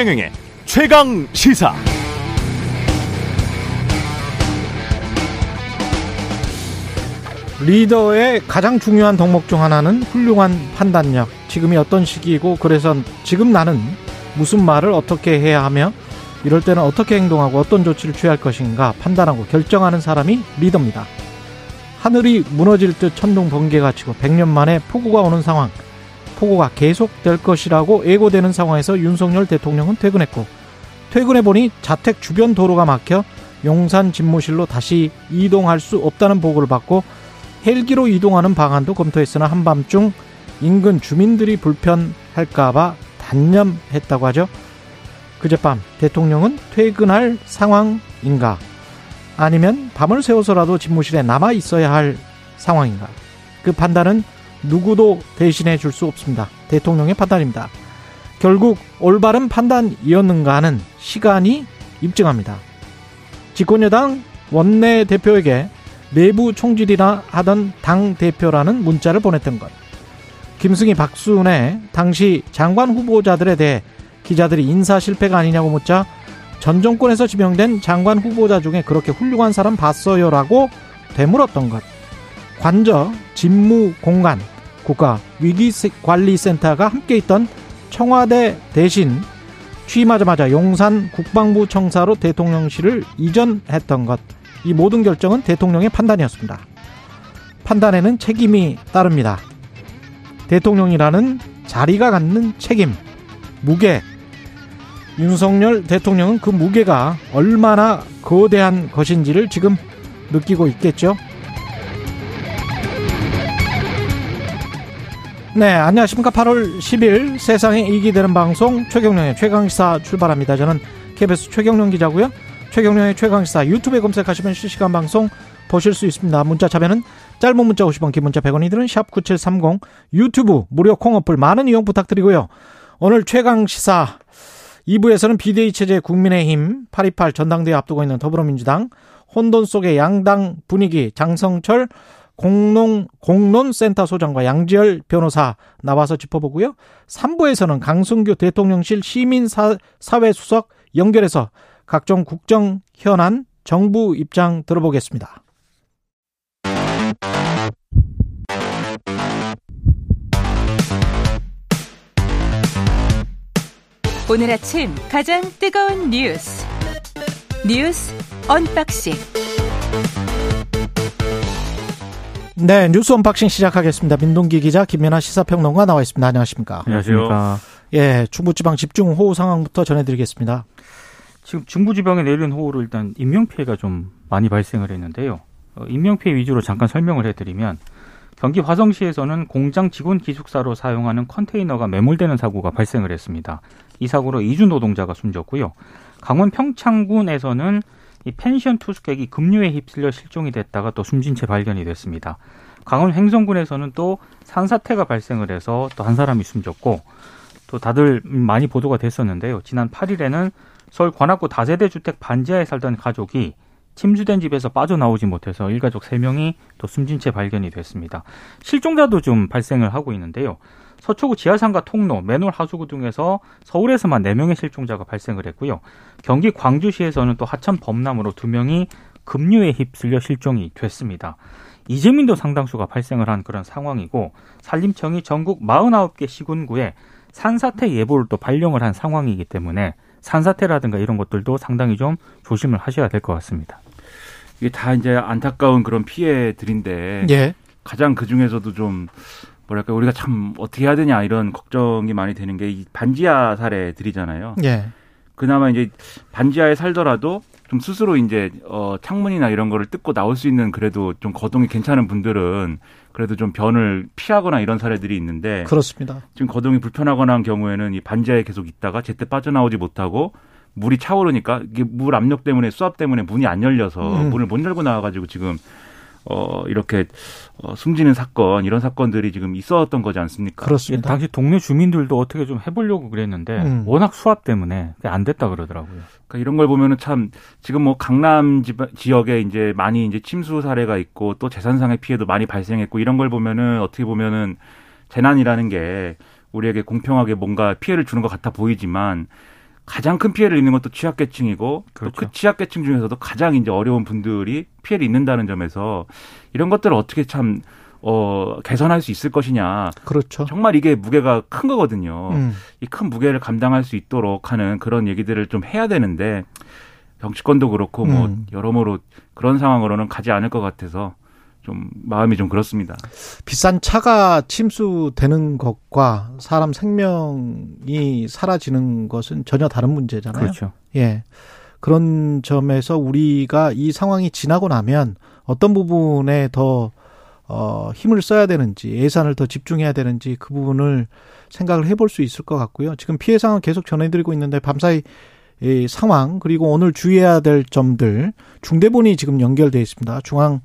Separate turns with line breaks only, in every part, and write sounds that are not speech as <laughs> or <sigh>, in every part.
최경영의 최강 시사.
리더의 가장 중요한 덕목 중 하나는 훌륭한 판단력. 지금이 어떤 시기이고 그래서 지금 나는 무슨 말을 어떻게 해야 하며 이럴 때는 어떻게 행동하고 어떤 조치를 취할 것인가 판단하고 결정하는 사람이 리더입니다. 하늘이 무너질 듯 천둥 번개가 치고 100년 만에 폭우가 오는 상황. 폭우가 계속될 것이라고 예고되는 상황에서 윤석열 대통령은 퇴근했고 퇴근해 보니 자택 주변 도로가 막혀 용산 집무실로 다시 이동할 수 없다는 보고를 받고 헬기로 이동하는 방안도 검토했으나 한밤중 인근 주민들이 불편할까봐 단념했다고 하죠. 그젯밤 대통령은 퇴근할 상황인가? 아니면 밤을 새워서라도 집무실에 남아 있어야 할 상황인가? 그 판단은 누구도 대신해 줄 수 없습니다. 대통령의 판단입니다. 결국 올바른 판단이었는가는 시간이 입증합니다. 집권여당 원내 대표에게 내부 총질이나 하던 당 대표라는 문자를 보냈던 것. 김승희 박순애 당시 장관 후보자들에 대해 기자들이 인사 실패가 아니냐고 묻자 전 정권에서 지명된 장관 후보자 중에 그렇게 훌륭한 사람 봤어요라고 되물었던 것. 관저, 집무 공간, 국가 위기관리센터가 함께 있던 청와대 대신 취임하자마자 용산 국방부 청사로 대통령실을 이전했던 것. 이 모든 결정은 대통령의 판단이었습니다. 판단에는 책임이 따릅니다. 대통령이라는 자리가 갖는 책임, 무게. 윤석열 대통령은 그 무게가 얼마나 거대한 것인지를 지금 느끼고 있겠죠. 네, 안녕하십니까. 8월 10일 세상에 이익이 되는 방송 최경령의 최강시사 출발합니다. 저는 KBS 최경령 기자고요. 최경령의 최강시사 유튜브에 검색하시면 실시간 방송 보실 수 있습니다. 문자 참여는 짧은 문자 50원, 긴 문자 100원이 드는 샵 9730 유튜브 무료 콩 어플 많은 이용 부탁드리고요. 오늘 최강시사 2부에서는 비대위 체제 국민의힘 828 전당대회 앞두고 있는 더불어민주당 혼돈 속의 양당 분위기 장성철 공론, 공론센터 소장과 양지열 변호사 나와서 짚어보고요. 3부에서는 강승규 대통령실 시민사회 수석 연결해서 각종 국정 현안 정부 입장 들어보겠습니다.
오늘 아침 가장 뜨거운 뉴스 뉴스 unboxing
네, 뉴스 unboxing 시작하겠습니다. 민동기 기자, 김민하 시사평론가 나와 있습니다. 안녕하십니까?
안녕하세요.
예, 중부지방 집중 호우 상황부터 전해드리겠습니다.
지금 중부지방에 내린 호우로 일단 인명피해가 좀 많이 발생을 했는데요. 어, 인명피해 위주로 잠깐 설명을 해드리면 경기 화성시에서는 공장 직원 기숙사로 사용하는 컨테이너가 매몰되는 사고가 발생을 했습니다. 이 사고로 이주 노동자가 숨졌고요. 강원 평창군에서는 이 펜션 투숙객이 급류에 휩쓸려 실종이 됐다가 또 숨진 채 발견이 됐습니다. 강원 횡성군에서는 또 산사태가 발생을 해서 또 한 사람이 숨졌고 또 다들 많이 보도가 됐었는데요. 지난 8일에는 서울 관악구 다세대 주택 반지하에 살던 가족이 침수된 집에서 빠져나오지 못해서 일가족 3명이 또 숨진 채 발견이 됐습니다. 실종자도 좀 발생을 하고 있는데요. 서초구 지하상가 통로, 맨홀 하수구 등에서 서울에서만 4명의 실종자가 발생을 했고요. 경기 광주시에서는 또 하천 범람으로 2명이 급류에 휩쓸려 실종이 됐습니다. 이재민도 상당수가 발생을 한 그런 상황이고 산림청이 전국 49개 시군구에 산사태 예보를 또 발령을 한 상황이기 때문에 산사태라든가 이런 것들도 상당히 좀 조심을 하셔야 될 것 같습니다.
이게 다 이제 안타까운 그런 피해들인데 예. 가장 그 중에서도 좀 뭐랄까 우리가 참 어떻게 해야 되냐 이런 걱정이 많이 되는 게 이 반지하 사례들이잖아요. 예. 그나마 이제 반지하에 살더라도 좀 스스로 이제 어 창문이나 이런 거를 뜯고 나올 수 있는 그래도 좀 거동이 괜찮은 분들은 그래도 좀 변을 피하거나 이런 사례들이 있는데
그렇습니다.
지금 거동이 불편하거나 한 경우에는 이 반지하에 계속 있다가 제때 빠져나오지 못하고 물이 차오르니까 이게 물 압력 때문에 수압 때문에 문이 안 열려서 음. 문을 못 열고 나와가지고 지금 어, 이렇게 어, 숨지는 사건 이런 사건들이 지금 있었던 거지 않습니까?
그렇습니다.
당시 동네 주민들도 어떻게 좀 해보려고 그랬는데 음. 워낙 수압 때문에 안 됐다 그러더라고요.
그러니까 이런 걸 보면은 참 지금 뭐 강남 지역에 이제 많이 이제 침수 사례가 있고 또 재산상의 피해도 많이 발생했고 이런 걸 보면은 어떻게 보면은 재난이라는 게 우리에게 공평하게 뭔가 피해를 주는 것 같아 보이지만 가장 큰 피해를 입는 것도 취약계층이고 그렇죠. 또그 취약계층 중에서도 가장 이제 어려운 분들이 피해를 입는다는 점에서 이런 것들을 어떻게 참 어, 개선할 수 있을 것이냐.
그렇죠.
정말 이게 무게가 큰 거거든요. 음. 이큰 무게를 감당할 수 있도록 하는 그런 얘기들을 좀 해야 되는데 정치권도 그렇고 뭐 음. 여러모로 그런 상황으로는 가지 않을 것 같아서 좀 마음이 좀 그렇습니다.
비싼 차가 침수되는 것과 사람 생명이 사라지는 것은 전혀 다른 문제잖아요.
그렇죠.
예. 그런 점에서 우리가 이 상황이 지나고 나면 어떤 부분에 더 어, 힘을 써야 되는지 예산을 더 집중해야 되는지 그 부분을 생각을 해볼 수 있을 것 같고요. 지금 피해 상황 계속 전해드리고 있는데 밤사이 이 상황 그리고 오늘 주의해야 될 점들 중대본이 지금 연결돼 있습니다. 중앙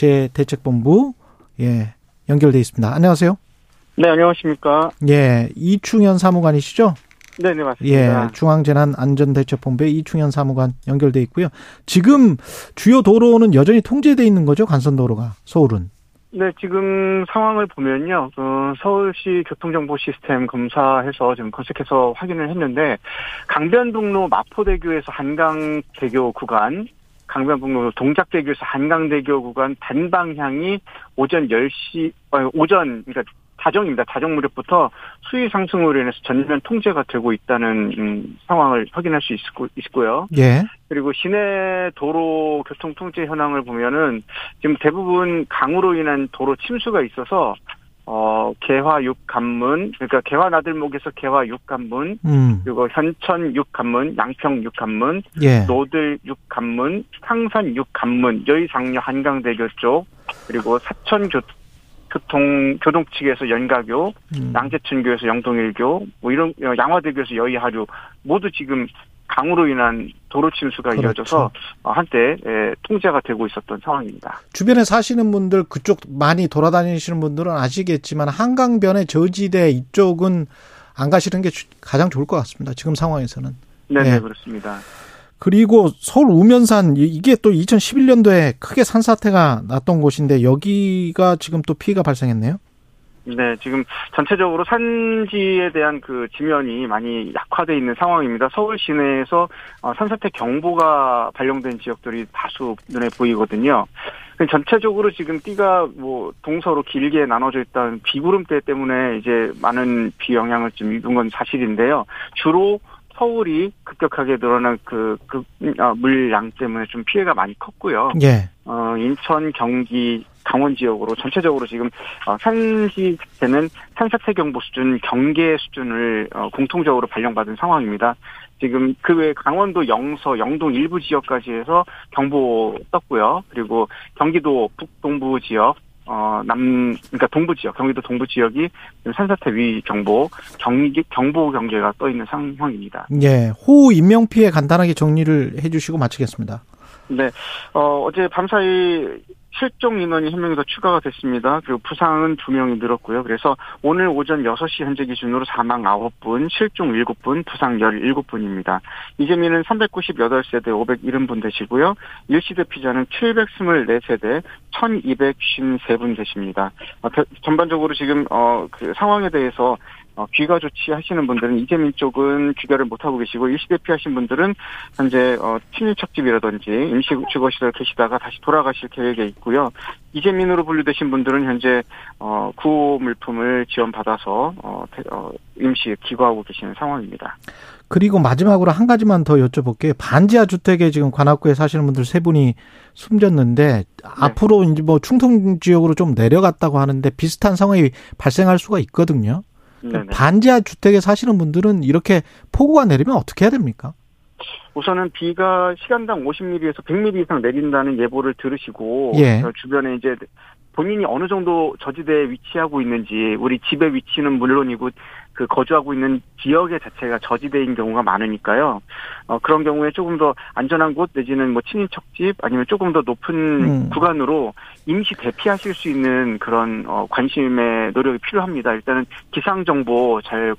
재대책본부 예 연결돼 있습니다. 안녕하세요.
네 안녕하십니까.
예 이충현 사무관이시죠?
네, 네, 맞습니다.
예, 중앙재난안전대책본부에 이충현 사무관 연결돼 있고요. 지금 주요 도로는 여전히 통제돼 있는 거죠, 간선도로가 서울은.
네, 지금 상황을 보면요. 어, 서울시 교통정보 시스템 검사해서 지금 검색해서 확인을 했는데 강변북로 마포대교에서 한강대교 구간 강변북로 동작대교에서 한강대교 구간 단방향이 오전 10시, 어, 오전, 그러니까 자정입니다. 자정 무렵부터 수위 상승으로 인해서 전면 통제가 되고 있다는 음, 상황을 확인할 수 있고, 있고요.
예.
그리고 시내 도로 교통 통제 현황을 보면은 지금 대부분 강으로 인한 도로 침수가 있어서 어, 개화 6관문, 그러니까 개화 나들목에서 개화 6관문, 음. 그리고 현천 6관문, 양평 6관문, 예. 노들 6관문, 상산 6관문, 여의상류 한강대교 쪽, 그리고 사천 교, 교통 교동 측에서 연가교, 음. 양재천교에서 영동일교, 뭐 이런 양화대교에서 여의하류 모두 지금 강으로 인한 도로 침수가 그렇죠. 이어져서 한때 통제가 되고 있었던 상황입니다.
주변에 사시는 분들 그쪽 많이 돌아다니시는 분들은 아시겠지만 한강변의 저지대 이쪽은 안 가시는 게 가장 좋을 것 같습니다. 지금 상황에서는.
네, 네, 그렇습니다.
그리고 서울 우면산 이게 또 2011년도에 크게 산사태가 났던 곳인데 여기가 지금 또 피해가 발생했네요.
네, 지금 전체적으로 산지에 대한 그 지면이 많이 약화돼 있는 상황입니다. 서울 시내에서 어, 산사태 경보가 발령된 지역들이 다수 눈에 보이거든요. 전체적으로 지금 띠가 뭐 동서로 길게 나눠져 있다는 비구름대 때문에 이제 많은 비 영향을 좀 입은 건 사실인데요. 주로 서울이 급격하게 늘어난 그, 그 아, 물량 때문에 좀 피해가 많이 컸고요.
예.
어, 인천, 경기, 강원 지역으로 전체적으로 지금 어, 산시 자체는 산사태 경보 수준, 경계 수준을 어, 공통적으로 발령받은 상황입니다. 지금 그 외 강원도 영서, 영동 일부 지역까지 해서 경보 떴고요. 그리고 경기도 북동부 지역, 어, 남, 그러니까 동부 지역, 경기도 동부 지역이 산사태 위 경보, 경기, 경보 경계가 떠 있는 상황입니다.
예. 호우 인명 피해 간단하게 정리를 해 주시고 마치겠습니다.
네. 어, 어제 밤사이 실종 인원이 한 명이 더 추가가 됐습니다. 그리고 부상은 두 명이 늘었고요. 그래서 오늘 오전 6시 현재 기준으로 사망 9분, 실종 7분, 부상 17분입니다. 이재민은 398세대 570분 되시고요. 일시대 피자는 724세대 1253분 되십니다. 어, 전반적으로 지금 어, 그 상황에 대해서 어, 귀가 조치 하시는 분들은 이재민 쪽은 귀가를 못하고 계시고 일시 대피 하신 분들은 현재 어, 친인척집이라든지 임시 주거시설 계시다가 다시 돌아가실 계획에 있고요. 이재민으로 분류되신 분들은 현재 어, 구호 물품을 지원받아서 어, 어, 임시 기거하고 계시는 상황입니다.
그리고 마지막으로 한 가지만 더 여쭤볼게요. 반지하 주택에 지금 관악구에 사시는 분들 세 분이 숨졌는데 네. 앞으로 이제 뭐 충청 지역으로 좀 내려갔다고 하는데 비슷한 상황이 발생할 수가 있거든요. 네네. 반지하 주택에 사시는 분들은 이렇게 폭우가 내리면 어떻게 해야 됩니까?
우선은 비가 시간당 50mm에서 100mm 이상 내린다는 예보를 들으시고
예.
주변에 이제 본인이 어느 정도 저지대에 위치하고 있는지 우리 집의 위치는 물론이고 그 거주하고 있는 지역의 자체가 저지대인 경우가 많으니까요. 어, 그런 경우에 조금 더 안전한 곳 내지는 뭐 친인척집 아니면 조금 더 높은 음. 구간으로 임시 대피하실 수 있는 그런 어, 관심의 노력이 필요합니다. 일단은 기상 정보 잘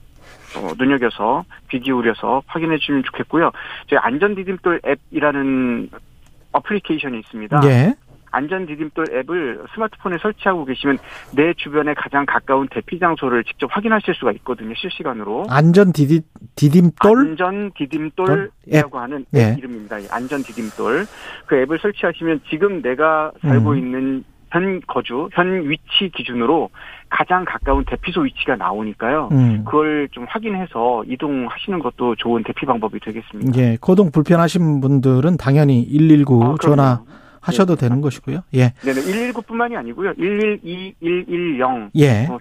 어, 눈여겨서 귀 기울여서 확인해 주시면 좋겠고요. 저희 안전디딤돌 앱이라는 어플리케이션이 있습니다.
예.
안전 디딤돌 앱을 스마트폰에 설치하고 계시면 내 주변에 가장 가까운 대피 장소를 직접 확인하실 수가 있거든요. 실시간으로.
안전 디디, 디딤돌?
안전 디딤돌이라고 하는 예. 이름입니다. 안전 디딤돌. 그 앱을 설치하시면 지금 내가 살고 음. 있는 현 거주, 현 위치 기준으로 가장 가까운 대피소 위치가 나오니까요. 음. 그걸 좀 확인해서 이동하시는 것도 좋은 대피 방법이 되겠습니다.
예, 거동 불편하신 분들은 당연히 119 아, 전화 하셔도 네. 되는 것이고요. 예.
네네. 119뿐만이 아니고요. 112, 110. 예. 어,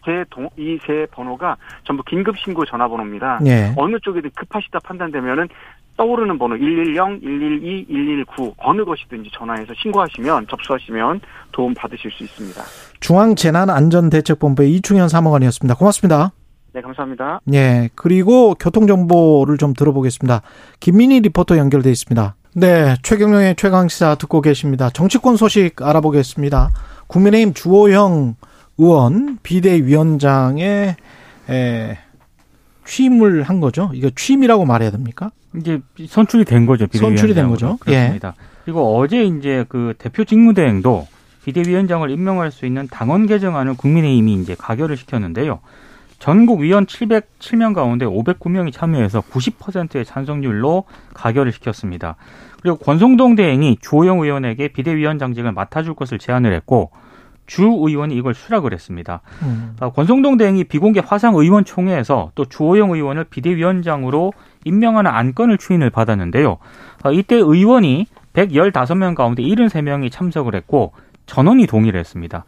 이세 번호가 전부 긴급 신고 전화번호입니다. 예. 어느 쪽에도 급하시다 판단되면은 떠오르는 번호 110, 112, 119 어느 것이든지 전화해서 신고하시면 접수하시면 도움 받으실 수 있습니다.
중앙재난안전대책본부의 이충현 사무관이었습니다. 고맙습니다.
네, 감사합니다.
예, 그리고 교통정보를 좀 들어보겠습니다. 김민희 리포터 연결돼 있습니다. 네, 최경영의 최강 시사 듣고 계십니다. 정치권 소식 알아보겠습니다. 국민의힘 주호영 의원 비대위원장의 에, 취임을 한 거죠. 이거 취임이라고 말해야 됩니까?
이제 선출이 된 거죠.
선출이 된 거죠.
그렇습니다. 예. 그리고 어제 이제 그 대표 직무대행도 비대위원장을 임명할 수 있는 당원 개정안을 국민의힘이 이제 가결을 시켰는데요. 전국 위원 707명 가운데 509명이 참여해서 90%의 찬성률로 가결을 시켰습니다. 그리고 권성동 대행이 주호영 의원에게 비대위원장직을 맡아줄 것을 제안을 했고 주 의원이 이걸 수락을 했습니다. 음. 아, 권성동 대행이 비공개 화상 의원총회에서 또 주호영 의원을 비대위원장으로 임명하는 안건을 추인을 받았는데요. 아, 이때 의원이 115명 가운데 73명이 참석을 했고 전원이 동의를 했습니다.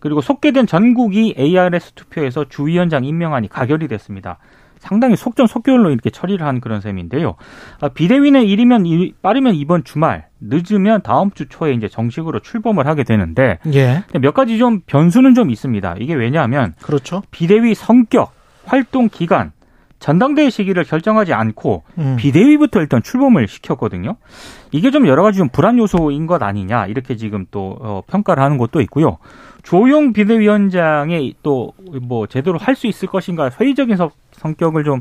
그리고 속개된 전국이 ARS 투표에서 주위원장 임명안이 가결이 됐습니다. 상당히 속전속결로 이렇게 처리를 한 그런 셈인데요. 아, 비대위는 일이면 빠르면 이번 주말, 늦으면 다음 주 초에 이제 정식으로 출범을 하게 되는데 예. 몇 가지 좀 변수는 좀 있습니다. 이게 왜냐하면
그렇죠.
비대위 성격, 활동 기간, 전당대회 시기를 결정하지 않고 음. 비대위부터 일단 출범을 시켰거든요. 이게 좀 여러 가지 좀 불안 요소인 것 아니냐 이렇게 지금 또 어, 평가를 하는 것도 있고요. 조용 비대위원장이 또뭐 제대로 할 수 있을 것인가 회의적인 성격을 좀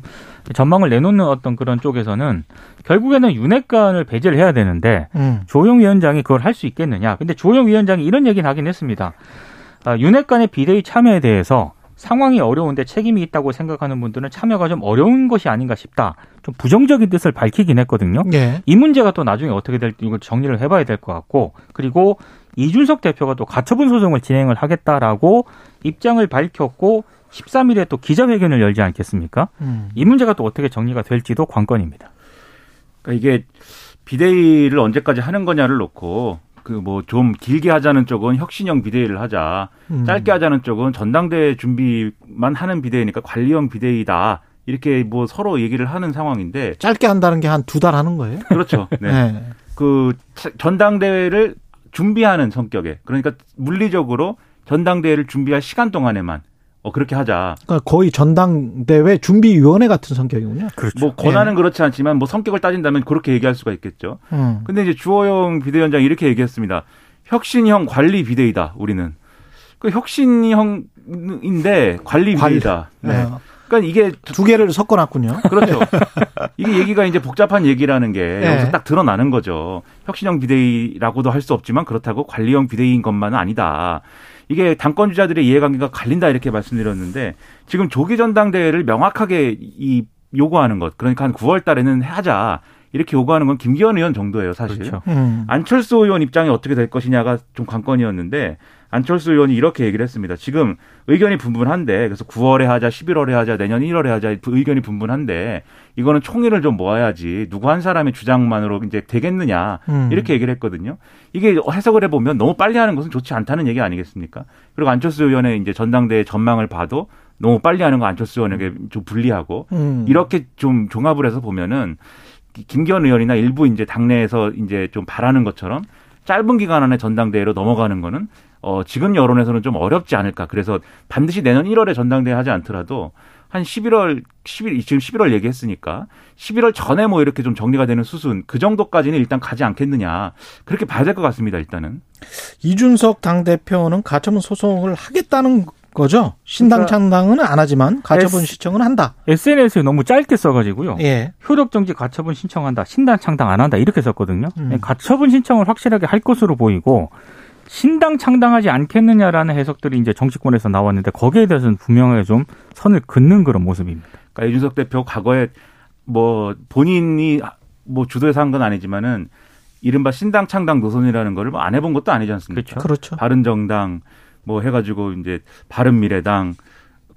전망을 내놓는 어떤 그런 쪽에서는 결국에는 윤핵관을 배제를 해야 되는데 음. 조용 위원장이 그걸 할 수 있겠느냐. 근데 조용 위원장이 이런 얘기는 하긴 했습니다. 아, 윤핵관의 비대위 참여에 대해서 상황이 어려운데 책임이 있다고 생각하는 분들은 참여가 좀 어려운 것이 아닌가 싶다. 좀 부정적인 뜻을 밝히긴 했거든요. 네. 이 문제가 또 나중에 어떻게 될지 이걸 정리를 해봐야 될 것 같고 그리고 이준석 대표가 또 가처분 소송을 진행을 하겠다라고 입장을 밝혔고 13일에 또 기자회견을 열지 않겠습니까? 음. 이 문제가 또 어떻게 정리가 될지도 관건입니다.
그러니까 이게 비대위를 언제까지 하는 거냐를 놓고 그 뭐 좀 길게 하자는 쪽은 혁신형 비대위를 하자. 음. 짧게 하자는 쪽은 전당대회 준비만 하는 비대위니까 관리형 비대위다. 이렇게 뭐 서로 얘기를 하는 상황인데
짧게 한다는 게 한 두 달 하는 거예요?
그렇죠. <laughs> 네. 네. 그 전당대회를 준비하는 성격에 그러니까 물리적으로 전당대회를 준비할 시간 동안에만 어 그렇게 하자.
그러니까 거의 전당대회 준비위원회 같은 성격이군요.
그렇죠. 뭐 권한은 예. 그렇지 않지만 뭐 성격을 따진다면 그렇게 얘기할 수가 있겠죠. 음. 근데 이제 주호영 비대위원장이 이렇게 얘기했습니다. 혁신형 관리 비대위다. 우리는 그 혁신형인데 관리 비대위다. 네. 네. 그러니까 이게
두 개를 섞어놨군요.
그렇죠. <laughs> 이게 얘기가 이제 복잡한 얘기라는 게 네. 여기서 딱 드러나는 거죠. 혁신형 비대위라고도 할 수 없지만 그렇다고 관리형 비대위인 것만은 아니다. 이게 당권 주자들의 이해관계가 갈린다 이렇게 말씀드렸는데 지금 조기 전당대회를 명확하게 이 요구하는 것 그러니까 한 9월 달에는 하자 이렇게 요구하는 건 김기현 의원 정도예요, 사실. 그렇죠. 음. 안철수 의원 입장이 어떻게 될 것이냐가 좀 관건이었는데 안철수 의원이 이렇게 얘기를 했습니다. 지금 의견이 분분한데 그래서 9월에 하자, 11월에 하자, 내년 1월에 하자 의견이 분분한데 이거는 총의를 좀 모아야지 누구 한 사람의 주장만으로 이제 되겠느냐 음. 이렇게 얘기를 했거든요. 이게 해석을 해보면 너무 빨리 하는 것은 좋지 않다는 얘기 아니겠습니까? 그리고 안철수 의원의 이제 전당대회 전망을 봐도 너무 빨리 하는 거 안철수 의원에게 좀 불리하고 음. 이렇게 좀 종합을 해서 보면은 김기현 의원이나 일부 이제 당내에서 이제 좀 바라는 것처럼 짧은 기간 안에 전당대회로 넘어가는 거는 어 지금 여론에서는 좀 어렵지 않을까. 그래서 반드시 내년 1월에 전당대회 하지 않더라도 한 11월 10일 지금 11월 얘기했으니까 11월 전에 뭐 이렇게 좀 정리가 되는 수순 그 정도까지는 일단 가지 않겠느냐 그렇게 봐야 될 것 같습니다 일단은
이준석 당 대표는 가처분 소송을 하겠다는 거죠. 신당 그러니까 창당은 안 하지만 가처분 S, 신청은 한다.
SNS에 너무 짧게 써가지고요. 예. 효력 정지 가처분 신청한다. 신당 창당 안 한다. 이렇게 썼거든요. 음. 가처분 신청을 확실하게 할 것으로 보이고 신당 창당하지 않겠느냐라는 해석들이 이제 정치권에서 나왔는데 거기에 대해서는 분명하게 좀 선을 긋는 그런 모습입니다.
그러니까 이준석 대표 과거에 뭐 본인이 뭐 주도해서 한 건 아니지만은 이른바 신당 창당 노선이라는 거를 뭐 안 해본 것도 아니지 않습니까?
그렇죠. 그렇죠.
바른 정당 뭐 해가지고 이제 바른 미래당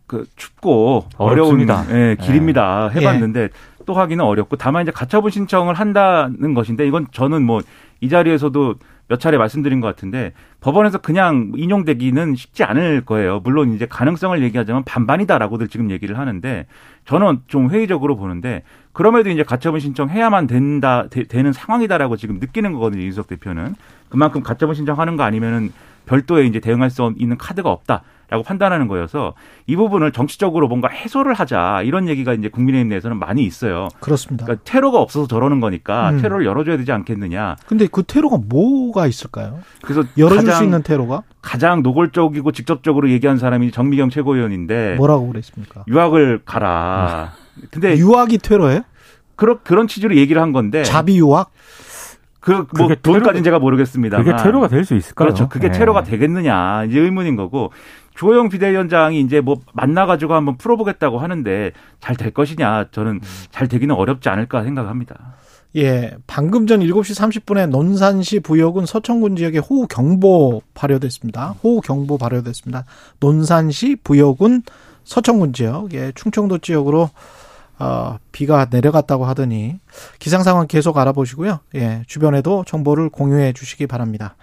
그 춥고 어렵습니다. 어려운 예, 길입니다. 예. 해봤는데 예. 또 하기는 어렵고 다만 이제 가처분 신청을 한다는 것인데 이건 저는 뭐 이 자리에서도 몇 차례 말씀드린 것 같은데 법원에서 그냥 인용되기는 쉽지 않을 거예요. 물론 이제 가능성을 얘기하자면 반반이다라고들 지금 얘기를 하는데 저는 좀 회의적으로 보는데 그럼에도 이제 가처분 신청해야만 된다 되, 는 상황이다라고 지금 느끼는 거거든요. 이준석 대표는 그만큼 가처분 신청하는 거 아니면은 별도의 이제 대응할 수 있는 카드가 없다. 라고 판단하는 거여서 이 부분을 정치적으로 뭔가 해소를 하자 이런 얘기가 이제 국민의힘 내에서는 많이 있어요.
그렇습니다.
그러니까 테러가 없어서 저러는 거니까 음. 테러를 열어줘야 되지 않겠느냐.
근데 그 테러가 뭐가 있을까요? 그래서 열어줄 수 있는 테러가
가장 노골적이고 직접적으로 얘기한 사람이 정미경 최고위원인데
뭐라고 그랬습니까?
유학을 가라.
근데 유학이 테러예요?
그런 그런 취지로 얘기를 한 건데
자비 유학?
그 뭐 돈까지는 제가 모르겠습니다.
그게 테러가 될 수 있을까요?
그렇죠. 그게 네. 테러가 되겠느냐 이제 의문인 거고 조영 비대위원장이 이제 뭐 만나가지고 한번 풀어보겠다고 하는데 잘 될 것이냐 저는 잘 되기는 어렵지 않을까 생각합니다.
예, 방금 전 7시 30분에 논산시 부여군 서천군 지역에 호우 경보 발효됐습니다. 호우 경보 발효됐습니다. 논산시 부여군 서천군 지역, 예, 충청도 지역으로 어, 비가 내려갔다고 하더니 기상 상황 계속 알아보시고요. 예, 주변에도 정보를 공유해 주시기 바랍니다.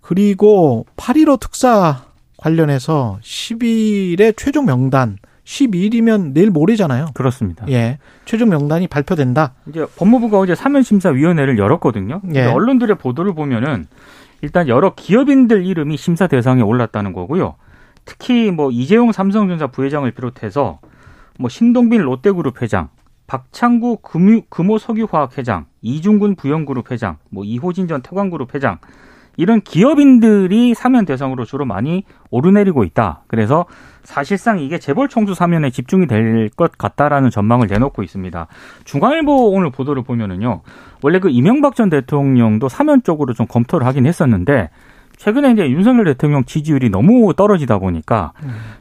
그리고 8.15 특사 관련해서 10일에 최종 명단 12일이면 내일 모레잖아요.
그렇습니다.
예. 최종 명단이 발표된다.
이제 법무부가 어제 사면 심사 위원회를 열었거든요. 예. 언론들의 보도를 보면은 일단 여러 기업인들 이름이 심사 대상에 올랐다는 거고요. 특히 뭐 이재용 삼성전자 부회장을 비롯해서 뭐 신동빈 롯데그룹 회장, 박창구 금유, 금호석유화학 회장, 이중군 부영그룹 회장, 뭐 이호진 전 태광그룹 회장 이런 기업인들이 사면 대상으로 주로 많이 오르내리고 있다. 그래서 사실상 이게 재벌 총수 사면에 집중이 될 것 같다라는 전망을 내놓고 있습니다. 중앙일보 오늘 보도를 보면은요. 원래 그 이명박 전 대통령도 사면 쪽으로 좀 검토를 하긴 했었는데 최근에 이제 윤석열 대통령 지지율이 너무 떨어지다 보니까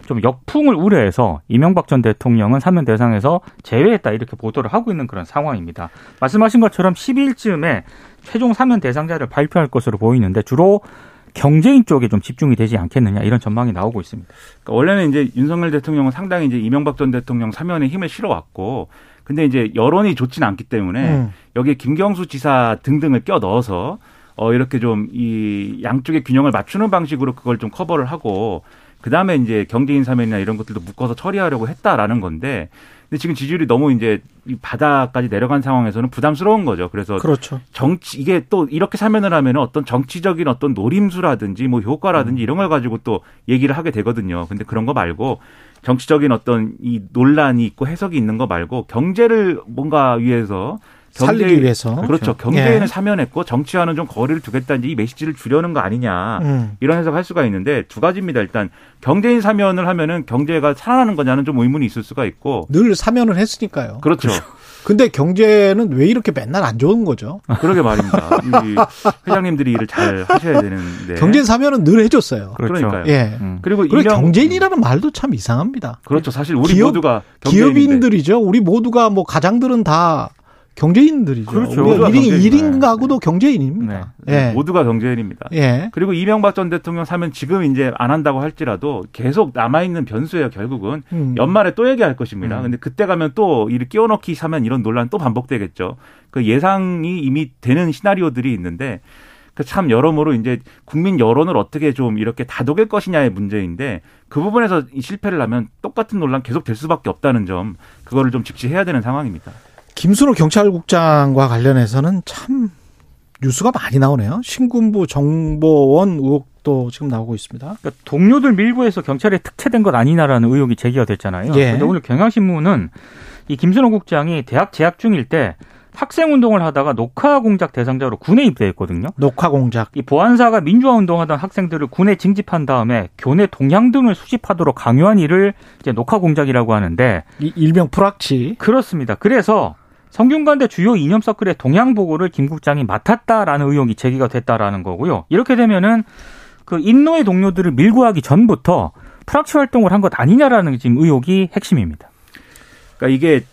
좀 역풍을 우려해서 이명박 전 대통령은 사면 대상에서 제외했다 이렇게 보도를 하고 있는 그런 상황입니다. 말씀하신 것처럼 10일쯤에 최종 사면 대상자를 발표할 것으로 보이는데 주로 경제인 쪽에 좀 집중이 되지 않겠느냐 이런 전망이 나오고 있습니다.
그러니까 원래는 이제 윤석열 대통령은 상당히 이제 이명박 전 대통령 사면에 힘을 실어왔고 근데 이제 여론이 좋지는 않기 때문에 음. 여기에 김경수 지사 등등을 껴 넣어서 어, 이렇게 좀 이 양쪽의 균형을 맞추는 방식으로 그걸 좀 커버를 하고 그 다음에 이제 경제인 사면이나 이런 것들도 묶어서 처리하려고 했다라는 건데 근데 지금 지지율이 너무 이제 바닥까지 내려간 상황에서는 부담스러운 거죠. 그래서
그렇죠.
정치 이게 또 이렇게 사면을 하면 어떤 정치적인 어떤 노림수라든지 뭐 효과라든지 음. 이런 걸 가지고 또 얘기를 하게 되거든요. 근데 그런 거 말고 정치적인 어떤 이 논란이 있고 해석이 있는 거 말고 경제를 뭔가 위해서
경제, 살리기 위해서
그렇죠. 경제에는 예. 사면했고 정치와는 좀 거리를 두겠다는 이 메시지를 주려는 거 아니냐 음. 이런 해석할 수가 있는데 두 가지입니다. 일단 경제인 사면을 하면은 경제가 살아나는 거냐는 좀 의문이 있을 수가 있고
늘 사면을 했으니까요.
그렇죠.
그렇죠. 근데 경제는 왜 이렇게 맨날 안 좋은 거죠?
그러게 말입니다. 회장님들이 일을 잘 하셔야 되는데.
경제인 사면은 늘 해줬어요.
그렇죠. 그러니까요.
예. 음. 그리고, 그리고 경제인이라는 말도 참 이상합니다.
그렇죠. 사실 우리 기업, 모두가
경제인인데. 기업인들이죠. 우리 모두가 뭐 가장들은 다 경제인들이죠.
그렇죠.
1인, 1인 가구도 경제인입니다.
네. 예. 모두가 경제인입니다. 예. 그리고 이명박 전 대통령 사면 지금 이제 안 한다고 할지라도 계속 남아있는 변수예요, 결국은. 음. 연말에 또 얘기할 것입니다. 음. 근데 그때 가면 또 이를 끼워넣기 사면 이런 논란 또 반복되겠죠. 그 예상이 이미 되는 시나리오들이 있는데 그참 여러모로 이제 국민 여론을 어떻게 좀 이렇게 다독일 것이냐의 문제인데 그 부분에서 실패를 하면 똑같은 논란 계속 될 수밖에 없다는 점 그거를 좀 직시해야 되는 상황입니다.
김순호 경찰국장과 관련해서는 참 뉴스가 많이 나오네요. 신군부 정보원 의혹도 지금 나오고 있습니다.
그러니까 동료들 밀부에서 경찰에 특채된 것 아니냐라는 의혹이 제기가 됐잖아요. 예. 근데 오늘 경향신문은 이 김순호 국장이 대학 재학 중일 때 학생 운동을 하다가 녹화 공작 대상자로 군에 입대했거든요.
녹화 공작.
이 보안사가 민주화 운동하던 학생들을 군에 징집한 다음에 교내 동향 등을 수집하도록 강요한 일을 이제 녹화 공작이라고 하는데
이 일명 프락치.
그렇습니다. 그래서 성균관대 주요 이념 서클의 동향 보고를 김 국장이 맡았다라는 의혹이 제기가 됐다라는 거고요. 이렇게 되면은 그 인노의 동료들을 밀고 하기 전부터 프락치 활동을 한 것 아니냐라는 지금 의혹이 핵심입니다.
그러니까 이게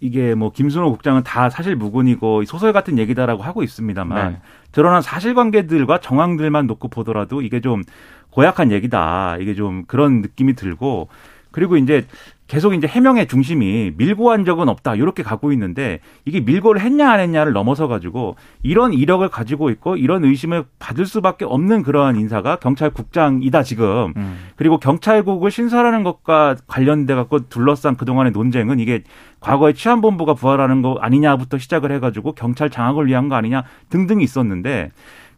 이게 뭐 김순호 국장은 다 사실 무근이고 소설 같은 얘기다라고 하고 있습니다만 네. 드러난 사실관계들과 정황들만 놓고 보더라도 이게 좀 고약한 얘기다. 이게 좀 그런 느낌이 들고 그리고 이제 계속 이제 해명의 중심이 밀고 한 적은 없다 이렇게 가고 있는데 이게 밀고를 했냐 안 했냐를 넘어서 가지고 이런 이력을 가지고 있고 이런 의심을 받을 수밖에 없는 그러한 인사가 경찰국장이다 지금 음. 그리고 경찰국을 신설하는 것과 관련돼 갖고 둘러싼 그동안의 논쟁은 이게 과거에 치안본부가 부활하는 거 아니냐부터 시작을 해가지고 경찰 장악을 위한 거 아니냐 등등이 있었는데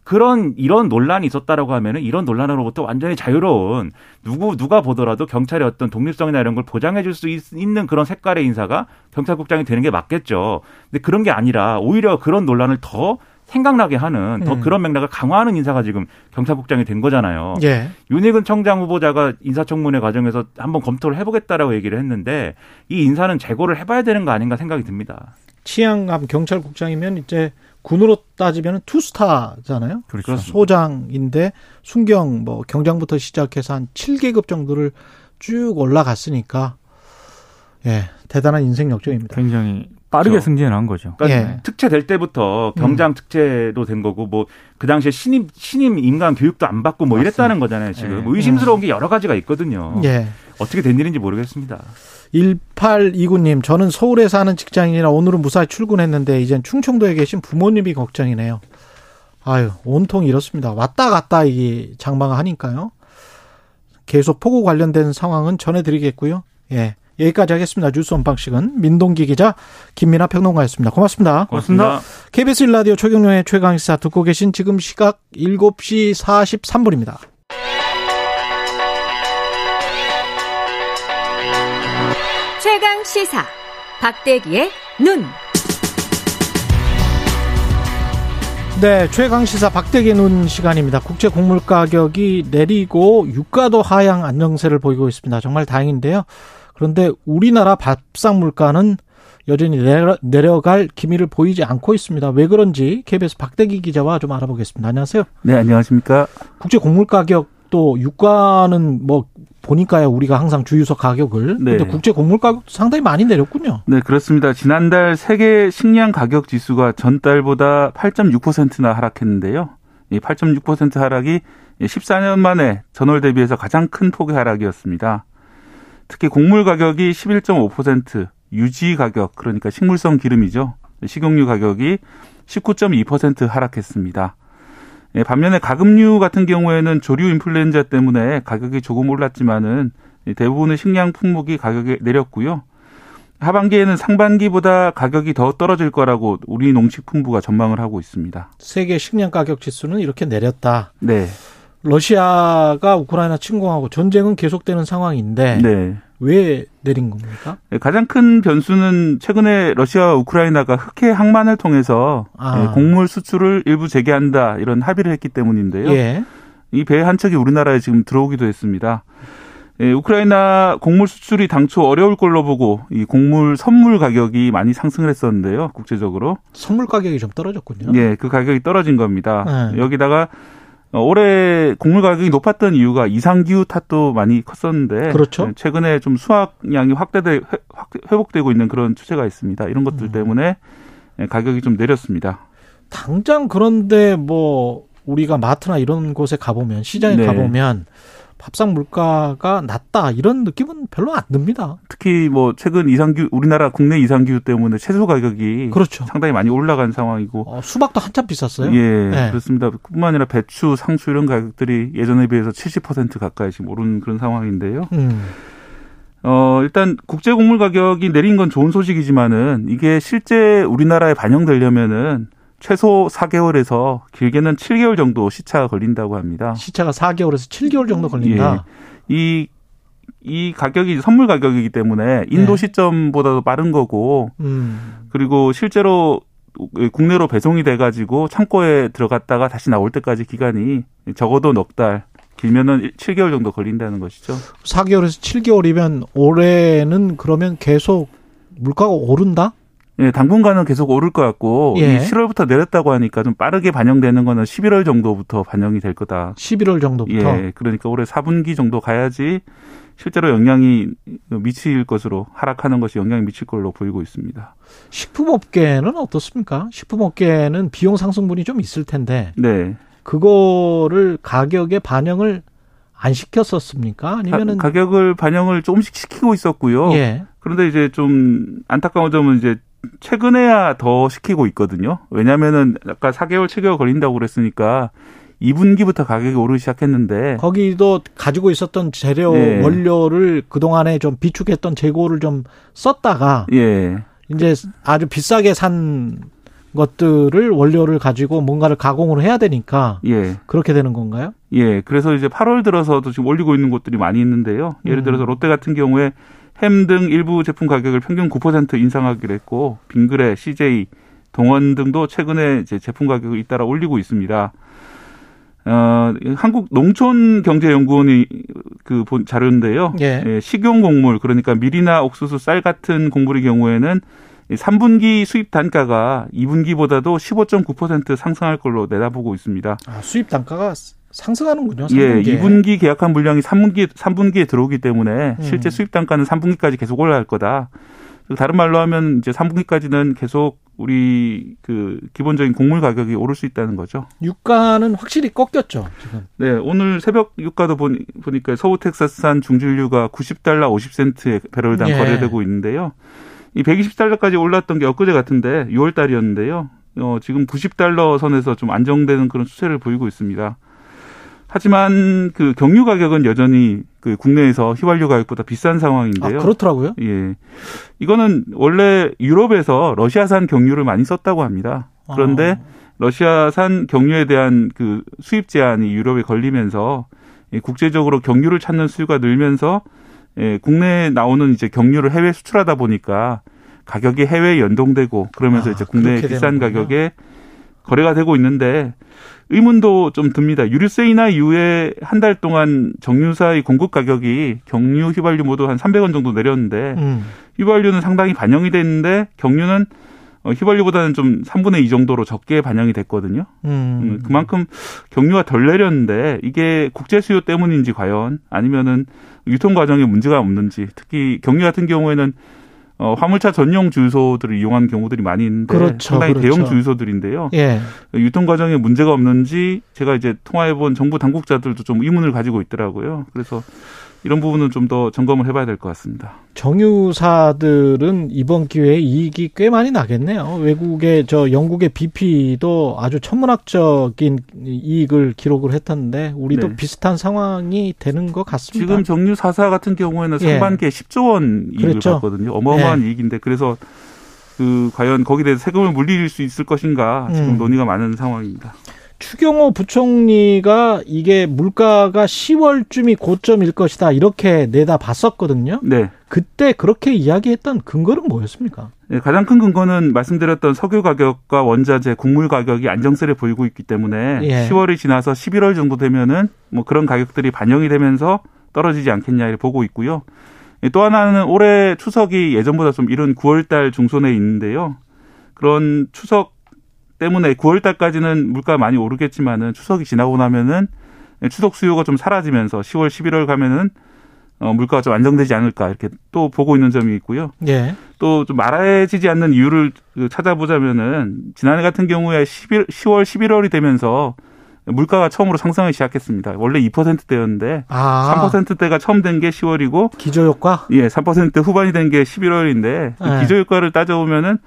그런 이런 논란이 있었다라고 하면은 이런 논란으로부터 완전히 자유로운 누구 누가 보더라도 경찰의 어떤 독립성이나 이런 걸 보장해 줄 수 있는 그런 색깔의 인사가 경찰국장이 되는 게 맞겠죠. 근데 그런 게 아니라 오히려 그런 논란을 더 생각나게 하는 더 음. 그런 맥락을 강화하는 인사가 지금 경찰국장이 된 거잖아요. 예. 윤희근 청장 후보자가 인사청문회 과정에서 한번 검토를 해보겠다라고 얘기를 했는데 이 인사는 재고를 해봐야 되는 거 아닌가 생각이 듭니다.
치안감 경찰국장이면 이제 군으로 따지면 투스타잖아요. 그렇죠. 소장인데 순경 뭐 경장부터 시작해서 한 7계급 정도를 쭉 올라갔으니까 예, 대단한 인생 역정입니다.
굉장히 빠르게 그렇죠. 승진한 거죠.
그러니까 예. 특채 될 때부터 경장 음. 특채로 된 거고 뭐 그 당시에 신임 신임 인간 교육도 안 받고 뭐 맞습니다. 이랬다는 거잖아요. 지금 예. 의심스러운 게 여러 가지가 있거든요. 예. 어떻게 된 일인지 모르겠습니다.
1829님, 저는 서울에 사는 직장인이라 오늘은 무사히 출근했는데 이젠 충청도에 계신 부모님이 걱정이네요. 아유, 온통 이렇습니다. 왔다 갔다 이게 장마가 하니까요. 계속 폭우 관련된 상황은 전해드리겠고요. 예. 여기까지 하겠습니다. 뉴스 원방식은 민동기 기자, 김민아 평론가였습니다. 고맙습니다.
고맙습니다.
KBS 1라디오 최경영의 최강시사 듣고 계신 지금 시각 7시 43분입니다.
최강 시사 박대기의 눈.
네, 최강 시사 박대기 눈 시간입니다. 국제 곡물 가격이 내리고 유가도 하향 안정세를 보이고 있습니다. 정말 다행인데요. 그런데 우리나라 밥상 물가는 여전히 내려, 갈 기미를 보이지 않고 있습니다. 왜 그런지 KBS 박대기 기자와 좀 알아보겠습니다. 안녕하세요.
네, 안녕하십니까.
국제 곡물 가격 또 유가는 뭐 보니까요 우리가 항상 주유소 가격을 네. 근데 국제 곡물 가격도 상당히 많이 내렸군요.
네 그렇습니다. 지난달 세계 식량 가격 지수가 전달보다 8.6%나 하락했는데요. 이 8.6% 하락이 14년 만에 전월 대비해서 가장 큰 폭의 하락이었습니다. 특히 곡물 가격이 11.5%, 유지 가격 그러니까 식물성 기름이죠. 식용유 가격이 19.2% 하락했습니다. 예, 반면에 가금류 같은 경우에는 조류 인플루엔자 때문에 가격이 조금 올랐지만은 대부분의 식량 품목이 가격이 내렸고요. 하반기에는 상반기보다 가격이 더 떨어질 거라고 우리 농식품부가 전망을 하고 있습니다.
세계 식량 가격 지수는 이렇게 내렸다.
네.
러시아가 우크라이나 침공하고 전쟁은 계속되는 상황인데 네. 왜 내린 겁니까?
네, 가장 큰 변수는 최근에 러시아와 우크라이나가 흑해 항만을 통해서 아. 네, 곡물 수출을 일부 재개한다 이런 합의를 했기 때문인데요. 예. 이배 한 척이 우리나라에 지금 들어오기도 했습니다. 예, 우크라이나 곡물 수출이 당초 어려울 걸로 보고 이 곡물 선물 가격이 많이 상승을 했었는데요. 국제적으로
선물 가격이 좀 떨어졌군요.
예, 그 가격이 떨어진 겁니다. 네. 여기다가 어, 올해 곡물 가격이 높았던 이유가 이상기후 탓도 많이 컸었는데
그렇죠. 네,
최근에 좀 수확량이 확대돼 회복되고 있는 그런 추세가 있습니다. 이런 것들 음. 때문에 네, 가격이 좀 내렸습니다.
당장 그런데 뭐 우리가 마트나 이런 곳에 가보면 시장에 네. 가보면 밥상 물가가 낮다 이런 느낌은 별로 안 듭니다.
특히 뭐 최근 이상규 우리나라 국내 이상규 때문에 채소 가격이 그렇죠. 상당히 많이 올라간 상황이고
어, 수박도 한참 비쌌어요.
예, 네. 그렇습니다. 뿐만 아니라 배추, 상추 이런 가격들이 예전에 비해서 70% 가까이 지금 오른 그런 상황인데요. 음. 어, 일단 국제 곡물 가격이 내린 건 좋은 소식이지만은 이게 실제 우리나라에 반영되려면은 최소 4개월에서 길게는 7개월 정도 시차가 걸린다고 합니다.
시차가 4개월에서 7개월 정도 걸린다.
예. 이, 이 가격이 선물 가격이기 때문에 인도 네. 시점보다도 빠른 거고, 음. 그리고 실제로 국내로 배송이 돼 가지고 창고에 들어갔다가 다시 나올 때까지 기간이 적어도 넉 달, 길면은 7개월 정도 걸린다는 것이죠.
4개월에서 7개월이면 올해는 그러면 계속 물가가 오른다?
예, 당분간은 계속 오를 것 같고 예. 7월부터 내렸다고 하니까 좀 빠르게 반영되는 거는 11월 정도부터 반영이 될 거다.
11월 정도부터.
예, 그러니까 올해 4분기 정도 가야지 실제로 영향이 미칠 것으로 하락하는 것이 영향이 미칠 걸로 보이고 있습니다.
식품업계는 어떻습니까? 식품업계는 비용 상승분이 좀 있을 텐데.
네.
그거를 가격에 반영을 안 시켰었습니까? 아니면은
가, 격을 반영을 조금씩 시키고 있었고요. 예. 그런데 이제 좀 안타까운 점은 이제 최근에야 더 시키고 있거든요. 왜냐면은 아까 4개월, 7개월 걸린다고 그랬으니까 2분기부터 가격이 오르기 시작했는데
거기도 가지고 있었던 재료 네. 원료를 그동안에 좀 비축했던 재고를 좀 썼다가 예. 이제 아주 비싸게 산 것들을 원료를 가지고 뭔가를 가공을 해야 되니까 예. 그렇게 되는 건가요?
예. 그래서 이제 8월 들어서도 지금 올리고 있는 곳들이 많이 있는데요. 예를 음. 들어서 롯데 같은 경우에 햄 등 일부 제품 가격을 평균 9% 인상하기로 했고 빙그레, CJ, 동원 등도 최근에 이제 제품 가격을 잇따라 올리고 있습니다. 어, 한국 농촌 경제연구원이 그 본 자료인데요. 예. 예, 식용 곡물 그러니까 밀이나 옥수수, 쌀 같은 곡물의 경우에는 3분기 수입 단가가 2분기보다도 15.9% 상승할 걸로 내다보고 있습니다.
아, 수입 단가가 상승하는군요.
3분기에. 예, 2분기 계약한 물량이 3분기 3분기에 들어오기 때문에 음. 실제 수입 단가는 3분기까지 계속 올라갈 거다. 다른 말로 하면 이제 3분기까지는 계속 우리 그 기본적인 곡물 가격이 오를 수 있다는 거죠.
유가는 확실히 꺾였죠, 지금.
네, 오늘 새벽 유가도 보니, 보니까 서부 텍사스산 중진류가 90달러 50센트에 배럴당 예. 거래되고 있는데요. 이 120달러까지 올랐던 게 엊그제 같은데 6월 달이었는데요. 어, 지금 90달러 선에서 좀 안정되는 그런 추세를 보이고 있습니다. 하지만 그 경유 가격은 여전히 그 국내에서 휘발유 가격보다 비싼 상황인데요.
아, 그렇더라고요.
예. 이거는 원래 유럽에서 러시아산 경유를 많이 썼다고 합니다. 그런데 아. 러시아산 경유에 대한 그 수입 제한이 유럽에 걸리면서 국제적으로 경유를 찾는 수요가 늘면서 예, 국내에 나오는 이제 경유를 해외 수출하다 보니까 가격이 해외에 연동되고 그러면서 아, 이제 국내 비싼 가격에 거래가 되고 있는데 의문도 좀 듭니다. 유류세이나 이후에 한 달 동안 정유사의 공급 가격이 경유, 휘발유 모두 한 300원 정도 내렸는데 음. 휘발유는 상당히 반영이 됐는데 경유는 어, 휘발유보다는 좀 3분의 2 정도로 적게 반영이 됐거든요. 음. 음. 그만큼 경유가 덜 내렸는데 이게 국제 수요 때문인지 과연 아니면은 유통 과정에 문제가 없는지 특히 경유 같은 경우에는 어, 화물차 전용 주유소들을 이용하는 경우들이 많이 있는데 그렇죠, 상당히 그렇죠. 대형 주유소들인데요. 예. 유통 과정에 문제가 없는지 제가 이제 통화해 본 정부 당국자들도 좀 의문을 가지고 있더라고요. 그래서 이런 부분은 좀 더 점검을 해봐야 될 것 같습니다.
정유사들은 이번 기회에 이익이 꽤 많이 나겠네요. 외국의 저 영국의 BP도 아주 천문학적인 이익을 기록을 했었는데 우리도 네. 비슷한 상황이 되는 것 같습니다.
지금 정유사사 같은 경우에는 예. 상반기에 10조 원 이익을 그랬죠. 받거든요. 어마어마한 예. 이익인데 그래서 그 과연 거기에 대해서 세금을 물릴 수 있을 것인가 지금 음. 논의가 많은 상황입니다.
추경호 부총리가 이게 물가가 10월쯤이 고점일 것이다 이렇게 내다 봤었거든요. 네. 그때 그렇게 이야기했던 근거는 뭐였습니까?
네, 가장 큰 근거는 말씀드렸던 석유 가격과 원자재, 국물 가격이 안정세를 보이고 있기 때문에 예. 10월이 지나서 11월 정도 되면은 뭐 그런 가격들이 반영이 되면서 떨어지지 않겠냐를 보고 있고요. 예, 또 하나는 올해 추석이 예전보다 좀 이른 9월달 중순에 있는데요. 그런 추석 때문에 9월 달까지는 물가 많이 오르겠지만은 추석이 지나고 나면은 추석 수요가 좀 사라지면서 10월, 11월 가면은 어, 물가가 좀 안정되지 않을까 이렇게 또 보고 있는 점이 있고요. 예. 또좀 말해지지 않는 이유를 그 찾아보자면은 지난해 같은 경우에 11, 10월, 11월이 되면서 물가가 처음으로 상승을 시작했습니다. 원래 2%대였는데 아. 3%대가 처음 된 게 10월이고
기저효과?
예, 3% 후반이 된 게 11월인데 그 네. 기저효과를 따져보면은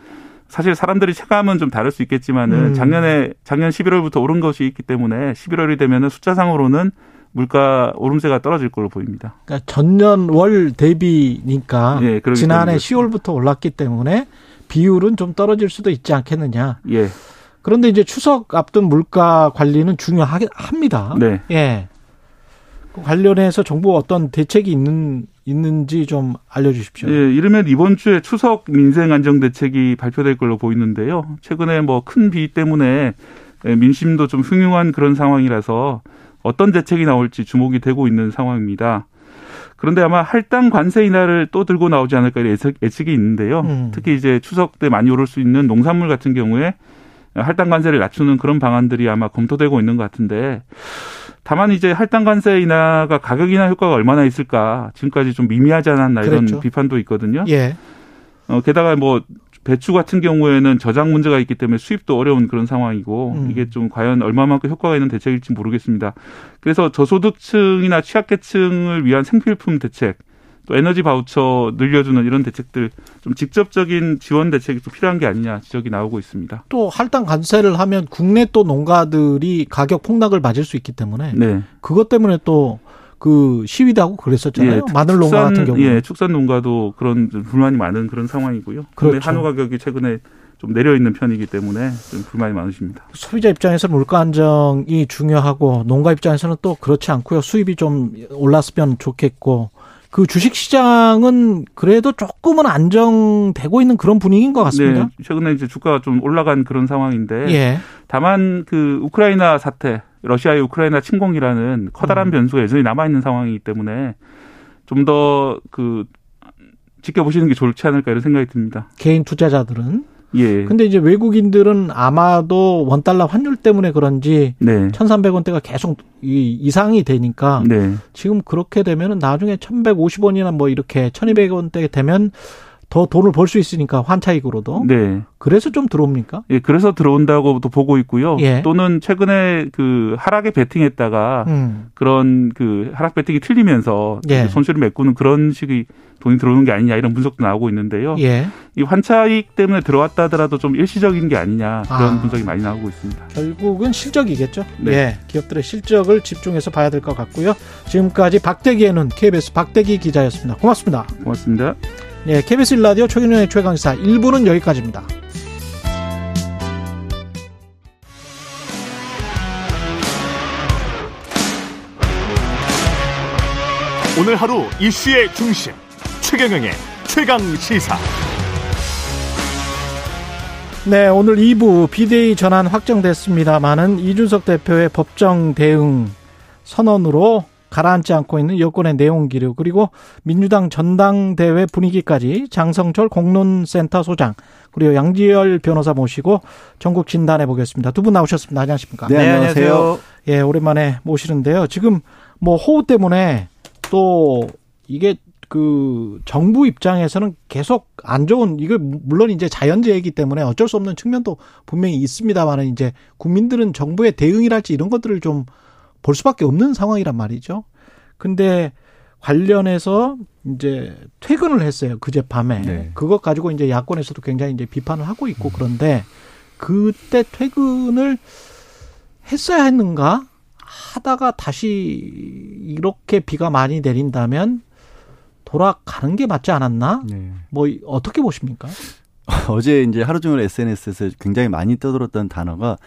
사실 사람들이 체감은 좀 다를 수 있겠지만은 음. 작년에 작년 11월부터 오른 것이 있기 때문에 11월이 되면은 숫자상으로는 물가 오름세가 떨어질 걸로 보입니다.
그러니까 전년 월 대비니까 예, 지난해 10월부터 올랐기 때문에 비율은 좀 떨어질 수도 있지 않겠느냐. 예. 그런데 이제 추석 앞둔 물가 관리는 중요합니다. 네. 예. 그 관련해서 정부 어떤 대책이 있는 있는지 좀 알려주십시오.
예, 이르면 이번 주에 추석 민생 안정 대책이 발표될 걸로 보이는데요. 최근에 뭐 큰 비 때문에 민심도 좀 흉흉한 그런 상황이라서 어떤 대책이 나올지 주목이 되고 있는 상황입니다. 그런데 아마 할당 관세 인하를 또 들고 나오지 않을까 예측이 있는데요. 음. 특히 이제 추석 때 많이 오를 수 있는 농산물 같은 경우에 할당 관세를 낮추는 그런 방안들이 아마 검토되고 있는 것 같은데 다만 이제 할당 관세 인하가 가격 인하 효과가 얼마나 있을까 지금까지 좀 미미하지 않았나 이런 그랬죠. 비판도 있거든요. 예. 어, 게다가 뭐 배추 같은 경우에는 저장 문제가 있기 때문에 수입도 어려운 그런 상황이고 음. 이게 좀 과연 얼마만큼 효과가 있는 대책일지 모르겠습니다. 그래서 저소득층이나 취약계층을 위한 생필품 대책 또 에너지 바우처 늘려주는 이런 대책들 좀 직접적인 지원 대책이 또 필요한 게 아니냐 지적이 나오고 있습니다.
또 할당 관세를 하면 국내 또 농가들이 가격 폭락을 맞을 수 있기 때문에 네. 그것 때문에 또그 시위도 하고 그랬었잖아요. 예, 마늘 농가 같은 경우.
예, 축산 농가도 그런 불만이 많은 그런 상황이고요. 그런데 그렇죠. 한우 가격이 최근에 좀 내려 있는 편이기 때문에 좀 불만이 많으십니다.
소비자 입장에서 물가 안정이 중요하고 농가 입장에서는 또 그렇지 않고요. 수입이 좀 올랐으면 좋겠고 그 주식 시장은 그래도 조금은 안정되고 있는 그런 분위기인 것 같습니다.
네, 최근에 이제 주가가 좀 올라간 그런 상황인데 예. 다만 그 우크라이나 사태, 러시아의 우크라이나 침공이라는 커다란 음. 변수가 여전히 남아 있는 상황이기 때문에 좀 더 그 지켜보시는 게 좋지 않을까 이런 생각이 듭니다.
개인 투자자들은 예. 근데 이제 외국인들은 아마도 원 달러 환율 때문에 그런지 네. 1,300원대가 계속 이상이 되니까 네. 지금 그렇게 되면은 나중에 1,150원이나 뭐 이렇게 1,200원대 되면 더 돈을 벌 수 있으니까 환차익으로도. 네. 그래서 좀 들어옵니까?
예, 그래서 들어온다고도 보고 있고요. 예. 또는 최근에 그 하락에 베팅했다가 음. 그런 그 하락 베팅이 틀리면서 예. 손실을 메꾸는 그런 식의 돈이 들어오는 게 아니냐 이런 분석도 나오고 있는데요. 예. 이 환차익 때문에 들어왔다 하더라도 좀 일시적인 게 아니냐 그런 아. 분석이 많이 나오고 있습니다.
결국은 실적이겠죠. 네. 예. 기업들의 실적을 집중해서 봐야 될 것 같고요. 지금까지 박대기에는 KBS 박대기 기자였습니다. 고맙습니다.
고맙습니다.
네, KBS 일라디오 최경영의 최강사 1부는 여기까지입니다.
오늘 하루 이슈의 중심 최경영의 최강 시사.
네, 오늘 2부 비대위 전환 확정됐습니다만은 이준석 대표의 법정 대응 선언으로 가라앉지 않고 있는 여권의 내용 기류 그리고 민주당 전당대회 분위기까지 장성철 공론센터 소장 그리고 양지열 변호사 모시고 전국 진단해 보겠습니다. 두 분 나오셨습니다. 안녕하십니까?
네, 안녕하세요.
예, 오랜만에 모시는데요. 지금 뭐 호우 때문에 또 이게 그 정부 입장에서는 계속 안 좋은 이거 물론 이제 자연재해이기 때문에 어쩔 수 없는 측면도 분명히 있습니다만은 이제 국민들은 정부의 대응이랄지 이런 것들을 좀 볼 수밖에 없는 상황이란 말이죠. 근데 관련해서 이제 퇴근을 했어요. 그제 밤에. 네. 그것 가지고 이제 야권에서도 굉장히 이제 비판을 하고 있고 그런데 그때 퇴근을 했어야 했는가? 하다가 다시 이렇게 비가 많이 내린다면 돌아가는 게 맞지 않았나? 네. 뭐 어떻게 보십니까? <laughs>
어제 이제 하루 종일 SNS에서 굉장히 많이 떠들었던 단어가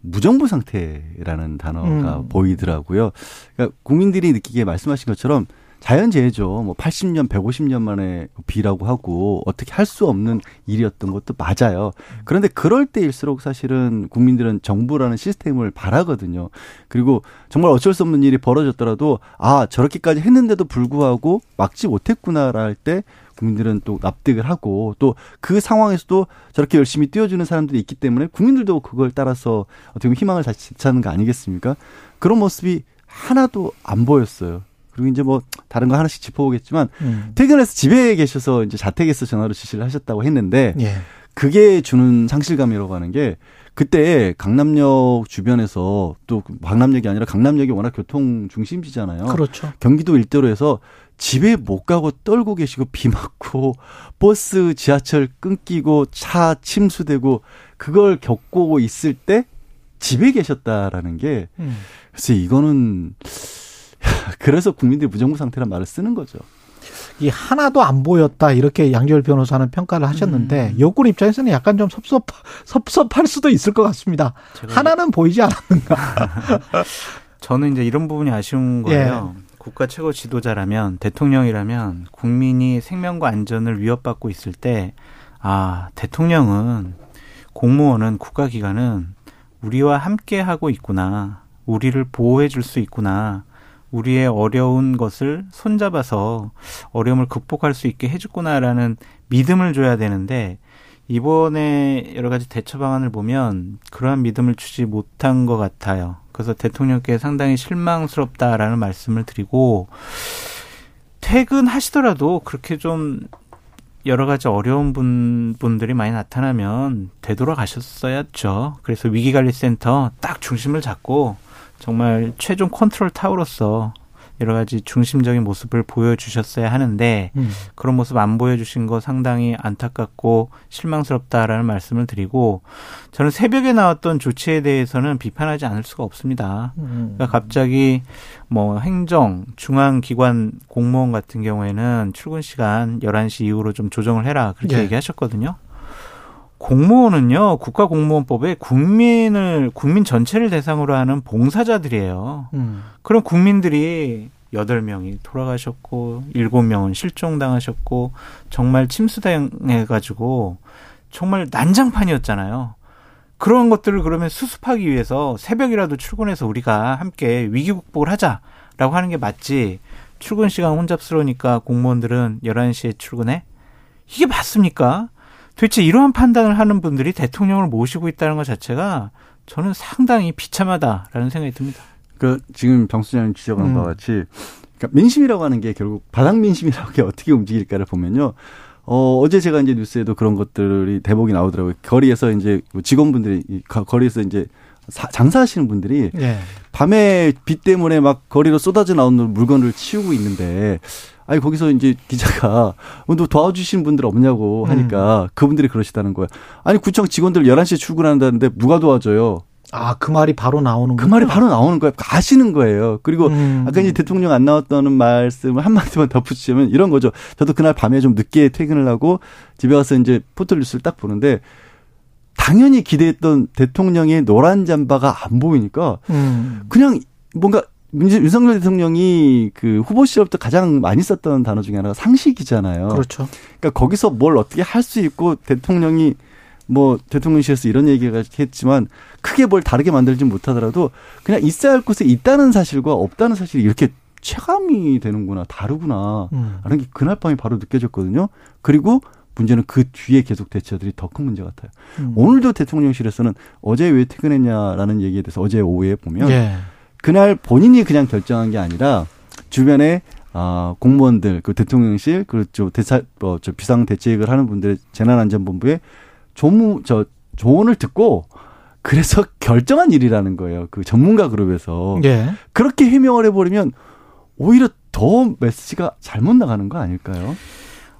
무정부 상태라는 단어가 음. 보이더라고요. 그러니까 국민들이 느끼기에 말씀하신 것처럼 자연재해죠. 뭐 80년, 150년 만에 비라고 하고 어떻게 할 수 없는 일이었던 것도 맞아요. 그런데 그럴 때일수록 사실은 국민들은 정부라는 시스템을 바라거든요. 그리고 정말 어쩔 수 없는 일이 벌어졌더라도 아, 저렇게까지 했는데도 불구하고 막지 못했구나라 할 때 국민들은 또 납득을 하고 또 그 상황에서도 저렇게 열심히 뛰어주는 사람들이 있기 때문에 국민들도 그걸 따라서 어떻게 보면 희망을 다시 되찾는 거 아니겠습니까? 그런 모습이 하나도 안 보였어요. 그리고 이제 뭐 다른 거 하나씩 짚어보겠지만 음. 퇴근해서 집에 계셔서 이제 자택에서 전화로 지시를 하셨다고 했는데 예. 그게 주는 상실감이라고 하는 게 그때 강남역 주변에서 또 강남역이 아니라 강남역이 워낙 교통 중심지잖아요.
그렇죠.
경기도 일대로 해서 집에 못 가고 떨고 계시고 비 맞고 버스 지하철 끊기고 차 침수되고 그걸 겪고 있을 때 집에 계셨다라는 게 음. 그래서 이거는 <laughs> 그래서 국민들이 무정부 상태란 말을 쓰는 거죠.
이 하나도 안 보였다 이렇게 양지열 변호사는 평가를 하셨는데 음. 여권 입장에서는 약간 좀 섭섭 섭섭할 수도 있을 것 같습니다. 하나는 보이지 않았는가? <laughs>
저는 이제 이런 부분이 아쉬운 거예요. 예. 국가 최고 지도자라면 대통령이라면 국민이 생명과 안전을 위협받고 있을 때 아, 대통령은 공무원은 국가기관은 우리와 함께 하고 있구나. 우리를 보호해 줄 수 있구나. 우리의 어려운 것을 손잡아서 어려움을 극복할 수 있게 해줬구나라는 믿음을 줘야 되는데 이번에 여러 가지 대처 방안을 보면 그러한 믿음을 주지 못한 것 같아요. 그래서 대통령께 상당히 실망스럽다라는 말씀을 드리고 퇴근하시더라도 그렇게 좀 여러 가지 어려운 분, 분들이 많이 나타나면 되돌아가셨어야죠. 그래서 위기관리센터 딱 중심을 잡고 정말 최종 컨트롤 타워로서 여러 가지 중심적인 모습을 보여주셨어야 하는데 음. 그런 모습 안 보여주신 거 상당히 안타깝고 실망스럽다라는 말씀을 드리고 저는 새벽에 나왔던 조치에 대해서는 비판하지 않을 수가 없습니다. 음. 그러니까 갑자기 뭐 행정 중앙기관 공무원 같은 경우에는 출근 시간 11시 이후로 좀 조정을 해라 그렇게 예. 얘기하셨거든요. 공무원은요 국가공무원법에 국민을 국민 전체를 대상으로 하는 봉사자들이에요. 음. 그럼 국민들이 여덟 명이 돌아가셨고 일곱 명은 실종당하셨고 정말 침수당해 가지고 정말 난장판이었잖아요. 그런 것들을 그러면 수습하기 위해서 새벽이라도 출근해서 우리가 함께 위기 극복을 하자라고 하는 게 맞지. 출근 시간 혼잡스러우니까 공무원들은 11시에 출근해? 이게 맞습니까? 도대체 이러한 판단을 하는 분들이 대통령을 모시고 있다는 것 자체가 저는 상당히 비참하다라는 생각이 듭니다.
그 지금 병수장님 지적한 음. 바와 같이 그러니까 민심이라고 하는 게 결국 바닥 민심이라고 게 어떻게 움직일까를 보면요. 어, 어제 제가 이제 뉴스에도 그런 것들이 대목이 나오더라고요. 거리에서 이제 직원분들이 거리에서 이제 사, 장사하시는 분들이 네. 밤에 비 때문에 막 거리로 쏟아져 나오는 물건을 치우고 있는데 아니 거기서 이제 기자가 너 도와주시는 분들 없냐고 하니까 음. 그분들이 그러시다는 거야. 아니 구청 직원들 11시에 출근한다는데 누가 도와줘요?
아, 그 말이 바로 나오는
그 말이 바로 나오는 거예요. 아시는 거예요. 그리고 음. 아까 이제 대통령 안 나왔다는 말씀을 한마디만 덧붙이면 이런 거죠. 저도 그날 밤에 좀 늦게 퇴근을 하고 집에 와서 이제 포털 뉴스를 딱 보는데 당연히 기대했던 대통령의 노란 잠바가 안 보이니까 음. 그냥 뭔가 윤석열 대통령이 그 후보 시절부터 가장 많이 썼던 단어 중에 하나가 상식이잖아요.
그렇죠.
그러니까 거기서 뭘 어떻게 할 수 있고 대통령이 뭐 대통령실에서 이런 얘기가 했지만 크게 뭘 다르게 만들지 못하더라도 그냥 있어야 할 곳에 있다는 사실과 없다는 사실이 이렇게 체감이 되는구나 다르구나 음. 라는 게 그날 밤에 바로 느껴졌거든요. 그리고 문제는 그 뒤에 계속 대처들이 더 큰 문제 같아요. 음. 오늘도 대통령실에서는 어제 왜 퇴근했냐라는 얘기에 대해서 어제 오후에 보면 예. 그날 본인이 그냥 결정한 게 아니라 주변에 아, 공무원들, 그 대통령실, 그저 대사, 어, 저 비상 대책을 하는 분들의 재난안전본부에 조무, 저 조언을 듣고 그래서 <laughs> 결정한 일이라는 거예요. 그 전문가 그룹에서. 예. 그렇게 해명을 해버리면 오히려 더 메시지가 잘못 나가는 거 아닐까요?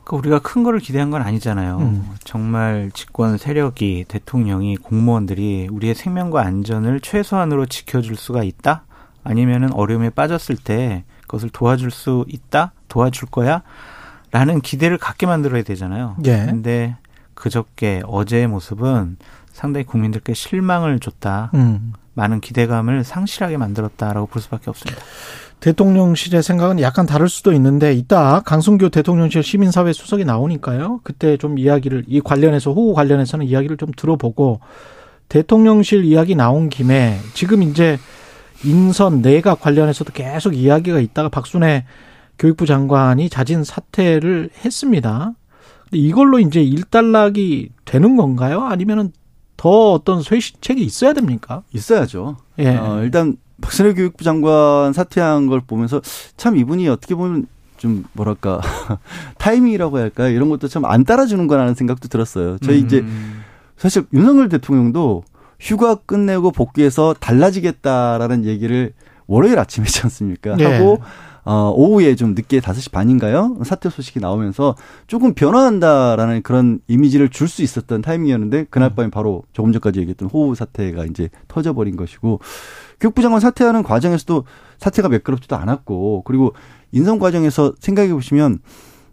그 우리가 큰 거를 기대한 건 아니잖아요. 음. 정말 집권 세력이 대통령이 공무원들이 우리의 생명과 안전을 최소한으로 지켜줄 수가 있다? 아니면은 어려움에 빠졌을 때 그것을 도와줄 수 있다? 도와줄 거야? 라는 기대를 갖게 만들어야 되잖아요. 예. 근데 그저께 어제의 모습은 상당히 국민들께 실망을 줬다. 음. 많은 기대감을 상실하게 만들었다라고 볼 수밖에 없습니다.
대통령실의 생각은 약간 다를 수도 있는데 이따 강승규 대통령실 시민사회 수석이 나오니까요. 그때 좀 이야기를 이 관련해서 호우 관련해서는 이야기를 좀 들어보고 대통령실 이야기 나온 김에 지금 이제 인선 내각 관련해서도 계속 이야기가 있다가 박순애 교육부 장관이 자진 사퇴를 했습니다. 근데 이걸로 이제 일단락이 되는 건가요? 아니면은 더 어떤 쇄신책이 있어야 됩니까?
있어야죠. 예. 어, 일단 박순애 교육부 장관 사퇴한 걸 보면서 참 이분이 어떻게 보면 좀 뭐랄까 <laughs> 타이밍이라고 할까요? 이런 것도 참 안 따라주는 거라는 생각도 들었어요. 저희 음. 이제 사실 윤석열 대통령도 휴가 끝내고 복귀해서 달라지겠다라는 얘기를 월요일 아침에 했지 않습니까? 네. 하고 어, 오후에 좀 늦게 5시 반인가요? 사퇴 소식이 나오면서 조금 변화한다라는 그런 이미지를 줄 수 있었던 타이밍이었는데 그날 밤에 바로 조금 전까지 얘기했던 호우 사태가 이제 터져버린 것이고 교육부 장관 사퇴하는 과정에서도 사태가 매끄럽지도 않았고 그리고 인선 과정에서 생각해 보시면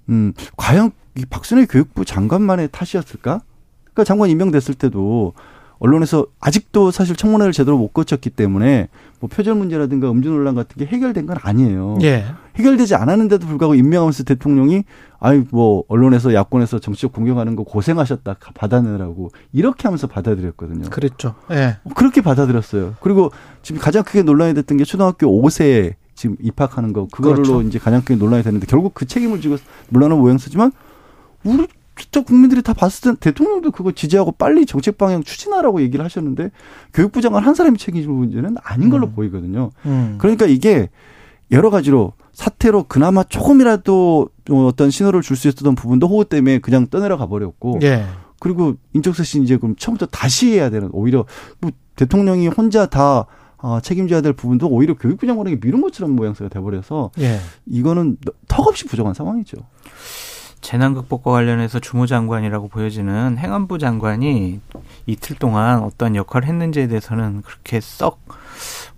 음, 과연 이 박순애 교육부 장관만의 탓이었을까? 그러니까 장관 임명됐을 때도 언론에서 아직도 사실 청문회를 제대로 못 거쳤기 때문에 뭐 표절 문제라든가 음주 논란 같은 게 해결된 건 아니에요. 예. 해결되지 않았는데도 불구하고 임명하면서 대통령이 아이 뭐 언론에서 야권에서 정치적 공격하는 거 고생하셨다 받아내라고 이렇게 하면서 받아들였거든요.
그랬죠. 예.
그렇게 받아들였어요. 그리고 지금 가장 크게 논란이 됐던 게 초등학교 5세 지금 입학하는 거 그거로 그렇죠. 이제 가장 크게 논란이 되는데 결국 그 책임을 지고 물러난 모양새지만 우리 진짜 국민들이 다 봤을 땐 대통령도 그거 지지하고 빨리 정책 방향 추진하라고 얘기를 하셨는데 교육부 장관 한 사람이 책임질 문제는 아닌 걸로 음. 보이거든요. 음. 그러니까 이게 여러 가지로 사태로 그나마 조금이라도 어떤 신호를 줄 수 있었던 부분도 호우 때문에 그냥 떠내려가 버렸고 예. 그리고 인적쇄 신 이제 그럼 처음부터 다시 해야 되는 오히려 뭐 대통령이 혼자 다 어, 책임져야 될 부분도 오히려 교육부 장관에게 미룬 것처럼 모양새가 돼버려서 예. 이거는 턱없이 부족한 상황이죠.
재난극복과 관련해서 주무장관이라고 보여지는 행안부 장관이 이틀 동안 어떤 역할을 했는지에 대해서는 그렇게 썩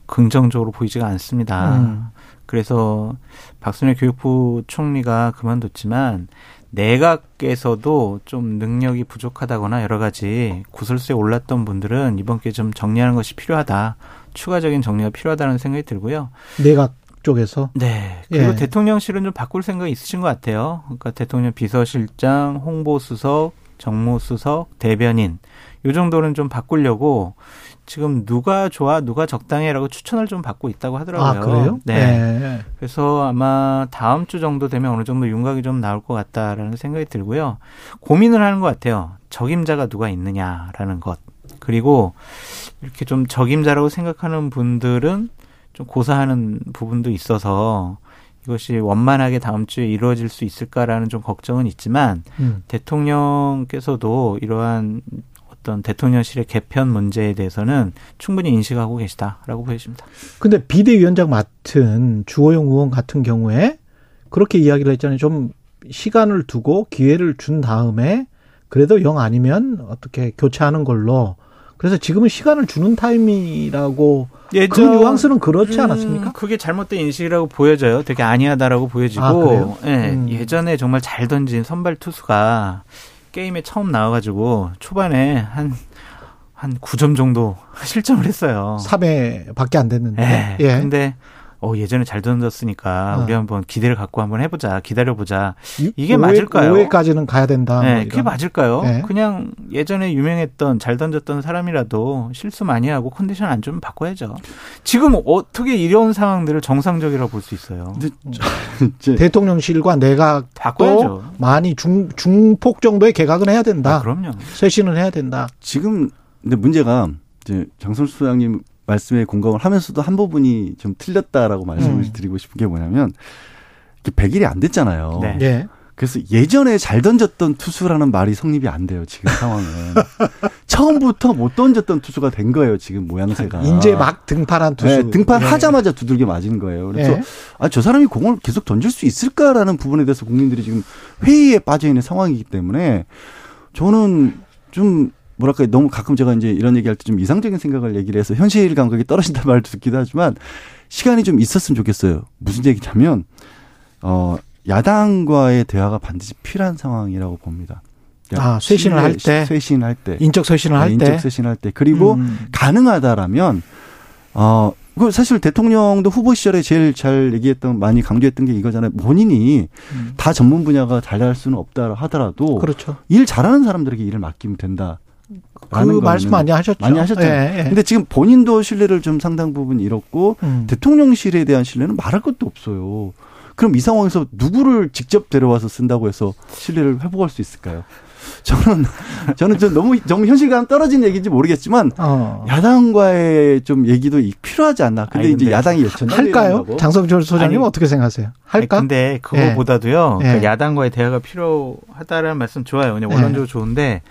긍정적으로 보이지가 않습니다. 음. 그래서 박순애 교육부 총리가 그만뒀지만 내각에서도 좀 능력이 부족하다거나 여러 가지 구설수에 올랐던 분들은 이번 기회에 좀 정리하는 것이 필요하다. 추가적인 정리가 필요하다는 생각이 들고요.
내각 쪽에서?
네. 그리고 예. 대통령실은 좀 바꿀 생각이 있으신 것 같아요. 그러니까 대통령 비서실장, 홍보수석, 정무수석, 대변인 요 정도는 좀 바꾸려고 지금 누가 좋아 누가 적당해라고 추천을 좀 받고 있다고 하더라고요.
아, 그래요?
네. 네. 그래서 아마 다음 주 정도 되면 어느 정도 윤곽이 좀 나올 것 같다라는 생각이 들고요. 고민을 하는 것 같아요. 적임자가 누가 있느냐라는 것. 그리고 이렇게 좀 적임자라고 생각하는 분들은 좀 고사하는 부분도 있어서 이것이 원만하게 다음 주에 이루어질 수 있을까라는 좀 걱정은 있지만 음. 대통령께서도 이러한 어떤 대통령실의 개편 문제에 대해서는 충분히 인식하고 계시다라고 보여집니다.
근데 비대위원장 맡은 주호영 의원 같은 경우에 그렇게 이야기를 했잖아요. 좀 시간을 두고 기회를 준 다음에 그래도 영 아니면 어떻게 교체하는 걸로 그래서 지금은 시간을 주는 타임이라고 예전, 그 뉘앙스는 그렇지 않았습니까? 음,
그게 잘못된 인식이라고 보여져요. 되게 아니하다라고 보여지고 아, 예, 음. 예전에 정말 잘 던진 선발 투수가 게임에 처음 나와가지고 초반에 한, 한 9점 정도 실점을 했어요.
3회 밖에 안 됐는데. 네.
예. 근데 어, 예전에 잘 던졌으니까 어. 우리 한번 기대를 갖고 한번 해보자, 기다려보자. 이게 5회, 맞을까요?
5회까지는 가야 된다.
네, 뭐 그게 맞을까요? 네. 그냥 예전에 유명했던 잘 던졌던 사람이라도 실수 많이 하고 컨디션 안 좋으면 바꿔야죠. 지금 어떻게 이런 상황들을 정상적이라고 볼 수 있어요? <laughs>
대통령실과 내각 바꿔야죠. 많이 중 중폭 정도의 개각은 해야 된다.
아, 그럼요.
쇄신을 해야 된다.
지금 근데 문제가 이제 장선수 소장님 말씀에 공감을 하면서도 한 부분이 좀 틀렸다라고 말씀을 음. 드리고 싶은 게 뭐냐면 100일이 안 됐잖아요. 네. 네. 그래서 예전에 잘 던졌던 투수라는 말이 성립이 안 돼요, 지금 상황은. <laughs> 처음부터 못 던졌던 투수가 된 거예요, 지금 모양새가.
이제 막 등판한 투수. 네,
등판하자마자 네. 두들겨 맞은 거예요. 그래서 네. 아, 저 사람이 공을 계속 던질 수 있을까라는 부분에 대해서 국민들이 지금 회의에 빠져 있는 상황이기 때문에 저는 좀 뭐랄까 너무 가끔 제가 이제 이런 얘기할 때 좀 이상적인 생각을 얘기를 해서 현실 감각이 떨어진다 <laughs> 말도 듣기도 하지만 시간이 좀 있었으면 좋겠어요. 무슨 얘기냐면 어 야당과의 대화가 반드시 필요한 상황이라고 봅니다.
그러니까 아, 쇄신을 할 때,
쇄신할 때,
인적 쇄신을 할 네,
때, 인적 쇄신할 때, 그리고 음. 가능하다라면 어, 그 사실 대통령도 후보 시절에 제일 잘 얘기했던 많이 강조했던 게 이거잖아요. 본인이 음. 다 전문 분야가 잘할 수는 없다 하더라도
그렇죠.
일 잘하는 사람들에게 일을 맡기면 된다.
그 말씀 많이 하셨죠.
많이 하셨죠. 예, 예. 근데 지금 본인도 신뢰를 좀 상당 부분 잃었고 음. 대통령실에 대한 신뢰는 말할 것도 없어요. 그럼 이 상황에서 누구를 직접 데려와서 쓴다고 해서 신뢰를 회복할 수 있을까요? <laughs> 저는 저는 좀 너무 너무 현실감 떨어진 얘기인지 모르겠지만 어. 야당과의 좀 얘기도 필요하지 않나. 근데, 아니, 근데 이제 야당이 예천
할까요? 장성철 소장님 은 어떻게 생각하세요? 할까?
아니, 근데 그거보다도요. 예. 그러니까 예. 야당과의 대화가 필요하다라는 말씀 좋아요. 그냥 원론적으로 예. 좋은데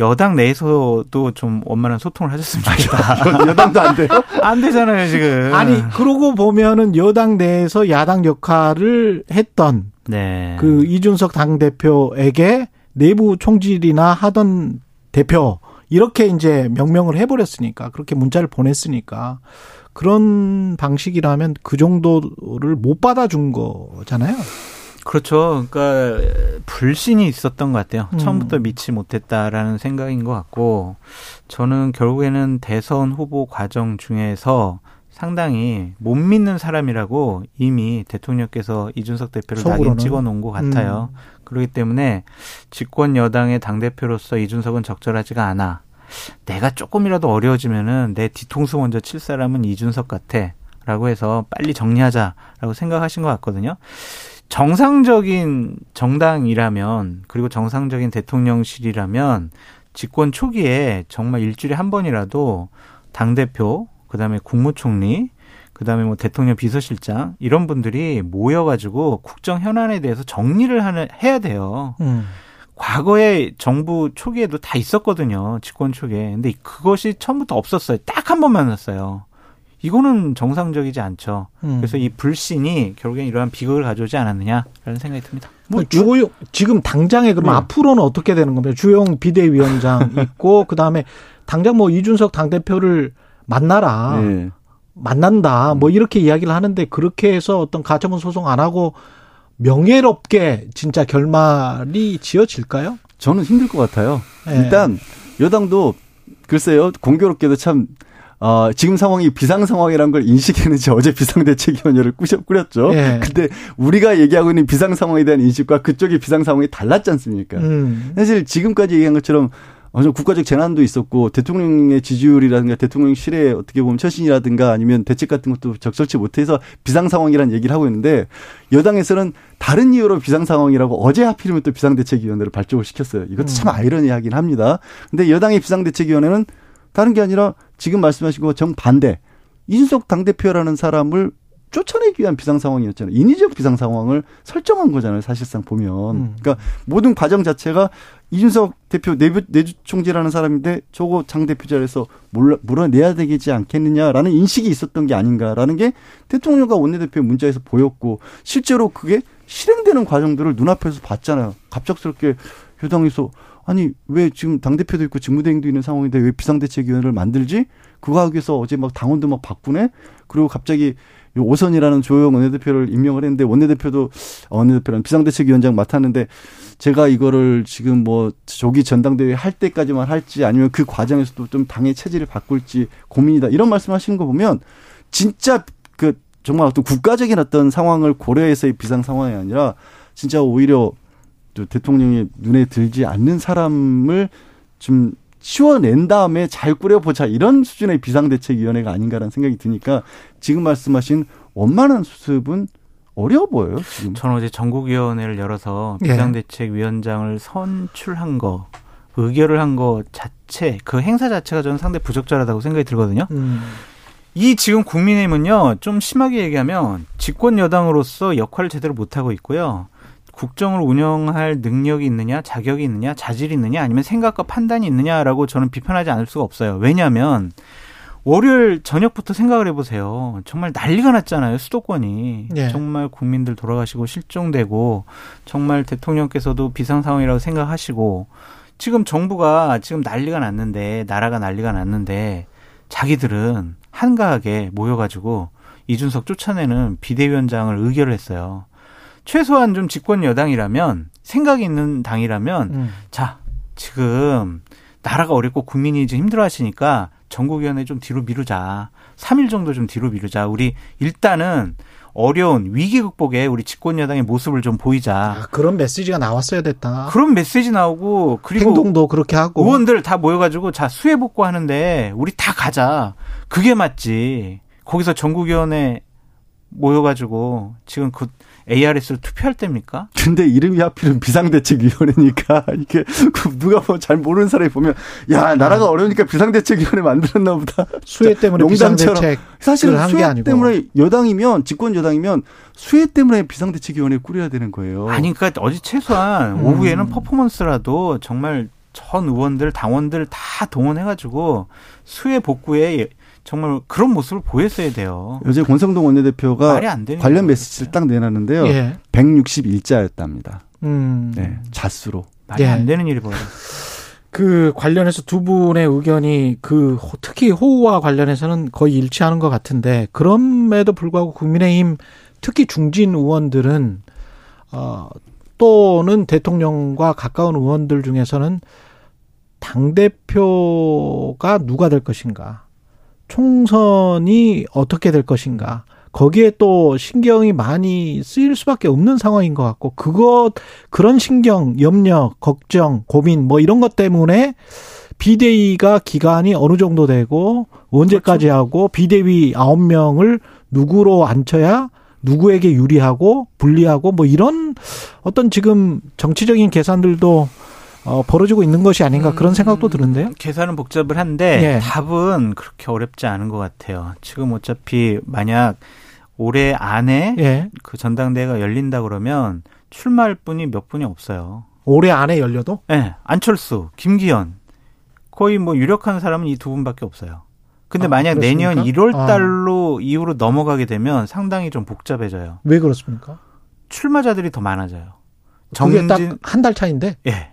여당 내에서도 좀 원만한 소통을 하셨으면 좋겠다.
여당도 안 돼요? <laughs>
안 되잖아요, 지금.
아니, 그러고 보면은 여당 내에서 야당 역할을 했던 네. 그 이준석 당대표에게 내부 총질이나 하던 대표 이렇게 이제 명명을 해버렸으니까 그렇게 문자를 보냈으니까 그런 방식이라면 그 정도를 못 받아준 거잖아요.
그렇죠. 그러니까 불신이 있었던 것 같아요. 음. 처음부터 믿지 못했다라는 생각인 것 같고 저는 결국에는 대선 후보 과정 중에서 상당히 못 믿는 사람이라고 이미 대통령께서 이준석 대표를 낙인 찍어 놓은 것 같아요. 음. 그렇기 때문에 집권 여당의 당대표로서 이준석은 적절하지가 않아. 내가 조금이라도 어려워지면은 내 뒤통수 먼저 칠 사람은 이준석 같아. 라고 해서 빨리 정리하자라고 생각하신 것 같거든요. 정상적인 정당이라면 그리고 정상적인 대통령실이라면 집권 초기에 정말 일주일에 한 번이라도 당 대표 그다음에 국무총리 그다음에 뭐 대통령 비서실장 이런 분들이 모여가지고 국정 현안에 대해서 정리를 하는 해야 돼요. 음. 과거에 정부 초기에도 다 있었거든요. 집권 초기에. 근데 그것이 처음부터 없었어요. 딱 한 번 만 났어요. 이거는 정상적이지 않죠. 음. 그래서 이 불신이 결국엔 이러한 비극을 가져오지 않았느냐라는 생각이 듭니다.
뭐 주호영 지금 당장에 그럼 네. 앞으로는 어떻게 되는 겁니까? 주영 비대위원장 <laughs> 있고 그 다음에 당장 뭐 이준석 당 대표를 만나라. 네. 만난다. 뭐 이렇게 이야기를 하는데 그렇게 해서 어떤 가처분 소송 안 하고 명예롭게 진짜 결말이 지어질까요?
저는 힘들 것 같아요. 네. 일단 여당도 글쎄요 공교롭게도 참 어, 지금 상황이 비상 상황이라는 걸 인식했는지 어제 비상대책위원회를 꾸렸죠. 예. 근데 우리가 얘기하고 있는 비상 상황에 대한 인식과 그쪽의 비상 상황이 달랐지 않습니까? 음. 사실 지금까지 얘기한 것처럼 어좀 국가적 재난도 있었고 대통령의 지지율이라든가 대통령실의 어떻게 보면 처신이라든가 아니면 대책 같은 것도 적절치 못해서 비상 상황이라는 얘기를 하고 있는데 여당에서는 다른 이유로 비상 상황이라고 어제 하필이면 또 비상대책위원회를 발족을 시켰어요. 이것도 참 음. 아이러니하긴 합니다. 근데 여당의 비상대책위원회는 다른 게 아니라 지금 말씀하신 거 정반대. 이준석 당대표라는 사람을 쫓아내기 위한 비상 상황이었잖아요. 인위적 비상 상황을 설정한 거잖아요. 사실상 보면. 음. 그러니까 모든 과정 자체가 이준석 대표 내부 내주 총재라는 사람인데 저거 장 대표 자리에서 몰라, 물어내야 되겠지 않겠느냐라는 인식이 있었던 게 아닌가라는 게 대통령과 원내대표의 문자에서 보였고 실제로 그게 실행되는 과정들을 눈앞에서 봤잖아요. 갑작스럽게 여당에서 아니 왜 지금 당 대표도 있고 직무대행도 있는 상황인데 왜 비상대책위원회를 만들지? 그거 하기 위해서 어제 막 당원도 막 바꾸네. 그리고 갑자기 오선이라는 조영 원내대표를 임명을 했는데 원내대표도 원내대표는 비상대책위원장 맡았는데 제가 이거를 지금 뭐 조기 전당대회 할 때까지만 할지 아니면 그 과정에서도 좀 당의 체질을 바꿀지 고민이다 이런 말씀하시는 거 보면 진짜 그 정말 어떤 국가적인 어떤 상황을 고려해서의 비상 상황이 아니라 진짜 오히려 대통령이 눈에 들지 않는 사람을 좀 치워낸 다음에 잘 꾸려보자 이런 수준의 비상대책위원회가 아닌가라는 생각이 드니까 지금 말씀하신 원만한 수습은 어려워 보여요. 지금.
저는 어제 전국위원회를 열어서 예. 비상대책위원장을 선출한 거, 의결을 한 거 자체, 그 행사 자체가 저는 상당히 부적절하다고 생각이 들거든요. 음. 이 지금 국민의힘은요, 좀 심하게 얘기하면 집권 여당으로서 역할을 제대로 못 하고 있고요. 국정을 운영할 능력이 있느냐, 자격이 있느냐, 자질이 있느냐, 아니면 생각과 판단이 있느냐라고 저는 비판하지 않을 수가 없어요. 왜냐하면 월요일 저녁부터 생각을 해보세요. 정말 난리가 났잖아요. 수도권이. 예. 정말 국민들 돌아가시고 실종되고 정말 대통령께서도 비상 상황이라고 생각하시고 지금 정부가 지금 난리가 났는데 나라가 난리가 났는데 자기들은 한가하게 모여가지고 이준석 쫓아내는 비대위원장을 의결을 했어요. 최소한 좀 집권 여당이라면 생각이 있는 당이라면 음. 자 지금 나라가 어렵고 국민이 지금 힘들어하시니까 전국위원회 좀 뒤로 미루자. 3일 정도 좀 뒤로 미루자. 우리 일단은 어려운 위기 극복에 우리 집권 여당의 모습을 좀 보이자. 아,
그런 메시지가 나왔어야 됐다.
그런 메시지 나오고 그리고
행동도 그렇게 하고
의원들 다 모여가지고 자 수해 복구 하는데 우리 다 가자. 그게 맞지. 거기서 전국위원회 모여가지고 지금 그 ARS를 투표할 때입니까?
근데 이름이 하필은 비상대책위원회니까 <laughs> 이게 누가 뭐 잘 모르는 사람이 보면 야 나라가 아. 어려우니까 비상대책위원회 만들었나 보다. <laughs>
수혜 때문에 비상대책
사실은 수혜 때문에 여당이면 집권 여당이면 수혜 때문에 비상대책위원회 꾸려야 되는 거예요.
아니 그러니까 어제 최소한 음. 오후에는 퍼포먼스라도 정말 전 의원들 당원들 다 동원해가지고 수혜 복구에 정말 그런 모습을 보였어야 돼요.
어제 권성동 원내대표가 관련 메시지를 딱 내놨는데요. 예. 161자였답니다. 음. 네, 자수로.
말이 예. 안 되는 일이 벌어졌어요.
그 관련해서 두 분의 의견이 그 특히 호우와 관련해서는 거의 일치하는 것 같은데 그럼에도 불구하고 국민의힘 특히 중진 의원들은 어 또는 대통령과 가까운 의원들 중에서는 당 대표가 누가 될 것인가 총선이 어떻게 될 것인가. 거기에 또 신경이 많이 쓰일 수밖에 없는 상황인 것 같고, 그것, 그런 신경, 염려, 걱정, 고민, 뭐 이런 것 때문에 비대위가 기간이 어느 정도 되고, 언제까지 그렇죠. 하고, 비대위 아홉 명을 누구로 앉혀야 누구에게 유리하고 불리하고 뭐 이런 어떤 지금 정치적인 계산들도 어, 벌어지고 있는 것이 아닌가 그런 생각도 음, 드는데요.
계산은 복잡을 한데 예. 답은 그렇게 어렵지 않은 것 같아요. 지금 어차피 만약 올해 안에 예. 그 전당대회가 열린다 그러면 출마할 분이 몇 분이 없어요.
올해 안에 열려도?
네. 안철수, 김기현. 거의 뭐 유력한 사람은 이 두 분밖에 없어요. 근데 아, 만약 그렇습니까? 내년 1월 아. 달로 아. 이후로 넘어가게 되면 상당히 좀 복잡해져요.
왜 그렇습니까?
출마자들이 더 많아져요.
정진 딱한 달 차인데?
예.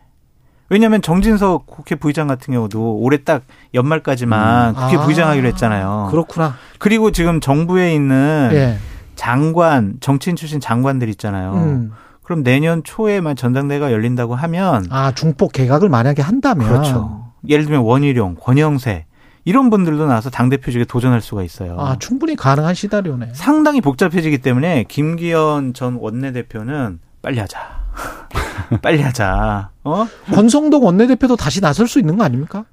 왜냐하면 정진석 국회 부의장 같은 경우도 올해 딱 연말까지만 음. 국회 아. 부의장 하기로 했잖아요.
그렇구나.
그리고 지금 정부에 있는 예. 장관, 정치인 출신 장관들 있잖아요. 음. 그럼 내년 초에만 전당대회가 열린다고 하면
아 중폭 개각을 만약에 한다면
그렇죠. 예를 들면 원희룡, 권영세 이런 분들도 나와서 당 대표직에 도전할 수가 있어요.
아 충분히 가능한 시나리오네.
상당히 복잡해지기 때문에 김기현 전 원내대표는 빨리 하자. <laughs> 빨리 하자. 어?
권성동 원내대표도 다시 나설 수 있는 거 아닙니까?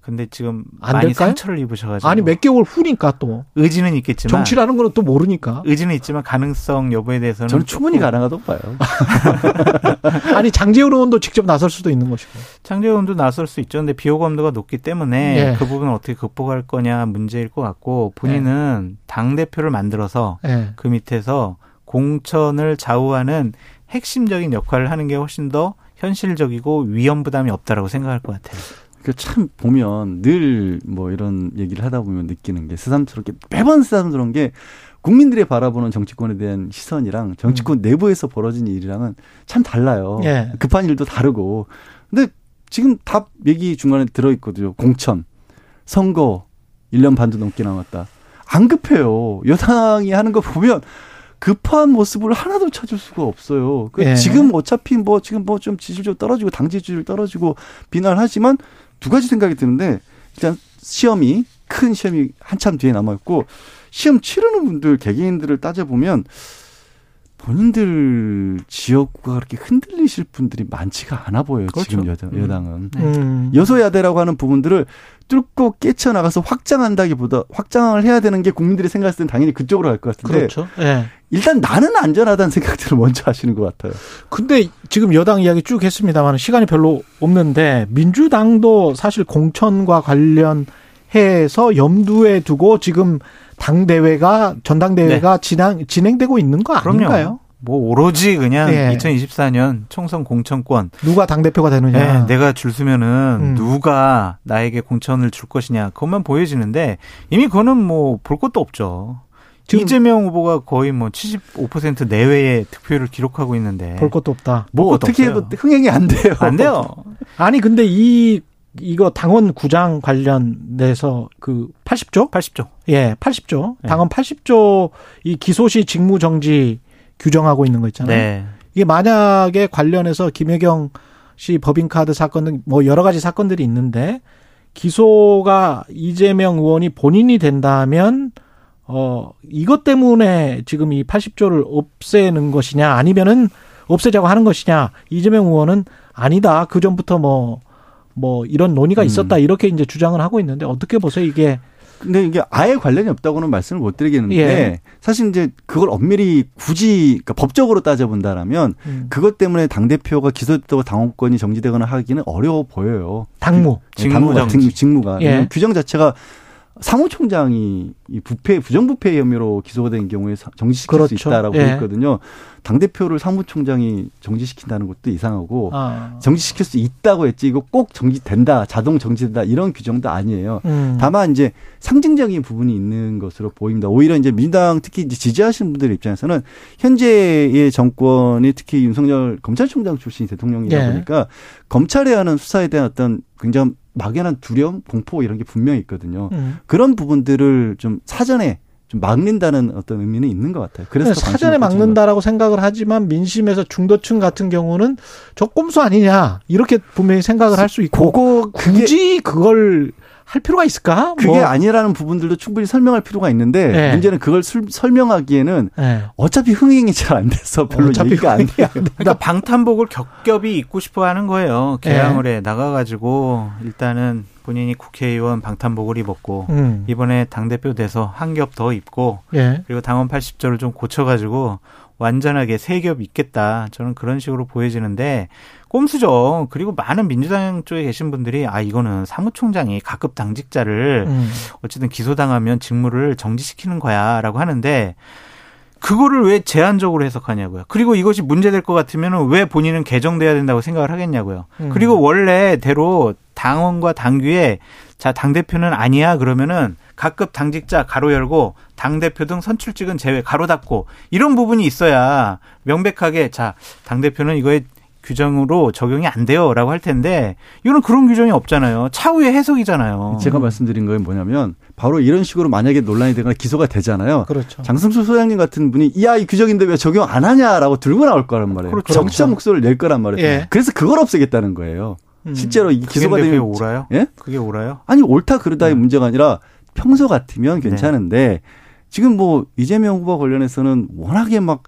근데 지금 많이 될까요? 상처를 입으셔가지고
아니 몇 개월 후니까 또
의지는 있겠지만
정치라는 거는 또 모르니까
의지는 있지만 가능성 여부에 대해서는
저는 충분히 가능하다고 봐요. <laughs>
아니 장재훈 의원도 직접 나설 수도 있는 것이고
장재훈 의원도 나설 수 있죠. 근데 비호감도가 높기 때문에 예. 그 부분을 어떻게 극복할 거냐 문제일 것 같고 본인은 예. 당 대표를 만들어서 예. 그 밑에서 공천을 좌우하는 핵심적인 역할을 하는 게 훨씬 더 현실적이고 위험 부담이 없다라고 생각할 것 같아요.
그참 보면 늘 뭐 이런 얘기를 하다 보면 느끼는 게 새삼스럽게 매번 새삼스러운 게 국민들이 바라보는 정치권에 대한 시선이랑 정치권 음. 내부에서 벌어진 일이랑은 참 달라요. 예. 급한 일도 다르고. 근데 지금 답 얘기 중간에 들어있거든요. 공천, 선거 1년 반도 넘게 남았다. 안 급해요. 여당이 하는 거 보면 급한 모습을 하나도 찾을 수가 없어요. 그 예. 지금 어차피 뭐 지금 뭐 좀 지지율 떨어지고 당 지지율 떨어지고 비난하지만 두 가지 생각이 드는데 일단 시험이 큰 시험이 한참 뒤에 남아 있고 시험 치르는 분들 개개인들을 따져 보면 본인들 지역구가 그렇게 흔들리실 분들이 많지가 않아 보여요. 그렇죠. 지금 여당, 음. 여당은. 네. 음. 여소야대라고 하는 부분들을 뚫고 깨쳐 나가서 확장한다기보다 확장을 해야 되는 게 국민들이 생각했을 땐 당연히 그쪽으로 갈 것 같은데. 그렇죠. 네. 일단 나는 안전하다는 생각들을 먼저 하시는 것 같아요.
근데 지금 여당 이야기 쭉 했습니다만 시간이 별로 없는데 민주당도 사실 공천과 관련해서 염두에 두고 지금 당 대회가 전당 대회가 네. 진행 진행되고 있는 거 아닌가요? 그럼요.
뭐 오로지 그냥 네. 2024년 총선 공천권
누가 당 대표가 되느냐
네, 내가 줄 서면은 음. 누가 나에게 공천을 줄 것이냐 그것만 보여지는데 이미 그거는 뭐 볼 것도 없죠. 이재명 후보가 거의 뭐 75% 내외의 득표율을 기록하고 있는데
볼 것도 없다.
뭐 어떻게 해도 흥행이 안 돼요.
안 돼요.
아니 근데 이 이거 당원 구장 관련돼서 그 80조?
80조.
예, 80조. 당원 80조 이 기소시 직무 정지 규정하고 있는 거 있잖아요. 네. 이게 만약에 관련해서 김혜경 씨 법인카드 사건 등 뭐 여러 가지 사건들이 있는데 기소가 이재명 의원이 본인이 된다면 어, 이것 때문에 지금 이 80조를 없애는 것이냐, 아니면은 없애자고 하는 것이냐, 이재명 의원은 아니다. 그 전부터 뭐, 뭐, 이런 논의가 음. 있었다. 음. 이렇게 이제 주장을 하고 있는데, 어떻게 보세요, 이게?
근데 이게 아예 관련이 없다고는 말씀을 못 드리겠는데 예. 사실 이제 그걸 엄밀히 굳이 그러니까 법적으로 따져본다라면 음. 그것 때문에 당 대표가 기소됐다고 당원권이 정지되거나 하기는 어려워 보여요.
당무,
네, 당무 같은 직무가 예. 규정 자체가 사무총장이 이 부패 부정부패 혐의로 기소가 된 경우에 정지시킬 그렇죠. 수 있다라고 예. 있거든요. 당 대표를 사무총장이 정지시킨다는 것도 이상하고 아. 정지시킬 수 있다고 했지 이거 꼭 정지된다 자동 정지된다 이런 규정도 아니에요. 음. 다만 이제 상징적인 부분이 있는 것으로 보입니다. 오히려 이제 민당 특히 이제 지지하시는 분들 입장에서는 현재의 정권이 특히 윤석열 검찰총장 출신 대통령이다 예. 보니까 검찰에 하는 수사에 대한 어떤 굉장히 막연한 두려움, 공포 이런 게 분명히 있거든요. 음. 그런 부분들을 좀 사전에 좀 막는다는 어떤 의미는 있는 것 같아요.
그래서 사전에 막는다라고 생각을 하지만 민심에서 중도층 같은 경우는 저 꼼수 아니냐 이렇게 분명히 생각을 할 수 있고 그거 굳이 그걸 할 필요가 있을까?
그게 뭐. 아니라는 부분들도 충분히 설명할 필요가 있는데 네. 문제는 그걸 술, 설명하기에는 네. 어차피 흥행이 잘 안 돼서 별로 얘기가 안 돼요.
그러니까 방탄복을 겹겹이 입고 싶어 하는 거예요. 개항을 네. 해 나가가지고 일단은 본인이 국회의원 방탄복을 입었고 음. 이번에 당 대표 돼서 한 겹 더 입고 예. 그리고 당원 80조를 좀 고쳐가지고 완전하게 세 겹 있겠다. 저는 그런 식으로 보여지는데 꼼수죠. 그리고 많은 민주당 쪽에 계신 분들이 아 이거는 사무총장이 각급 당직자를 음. 어쨌든 기소당하면 직무를 정지시키는 거야라고 하는데 그거를 왜 제한적으로 해석하냐고요. 그리고 이것이 문제될 것 같으면 왜 본인은 개정돼야 된다고 생각을 하겠냐고요. 음. 그리고 원래대로 당원과 당규에 자, 당대표는 아니야 그러면은 각급 당직자 가로 열고 당대표 등 선출직은 제외 가로 닫고 이런 부분이 있어야 명백하게 자, 당대표는 이거에 규정으로 적용이 안 돼요라고 할 텐데 이거는 그런 규정이 없잖아요. 차후의 해석이잖아요.
제가 말씀드린 건 뭐냐면 바로 이런 식으로 만약에 논란이 되거나 기소가 되잖아요.
그렇죠.
장승수 소장님 같은 분이 야이 규정인데 왜 적용 안 하냐라고 들고 나올 거란 말이에요. 그렇죠. 정치적 목소리를 낼 거란 말이에요. 예. 그래서 그걸 없애겠다는 거예요. 음. 실제로 이 기소가 되면
오라요?
예?
그게 오라요?
아니 옳다 그르다의 네. 문제가 아니라 평소 같으면 괜찮은데 네. 지금 뭐 이재명 후보 관련해서는 워낙에 막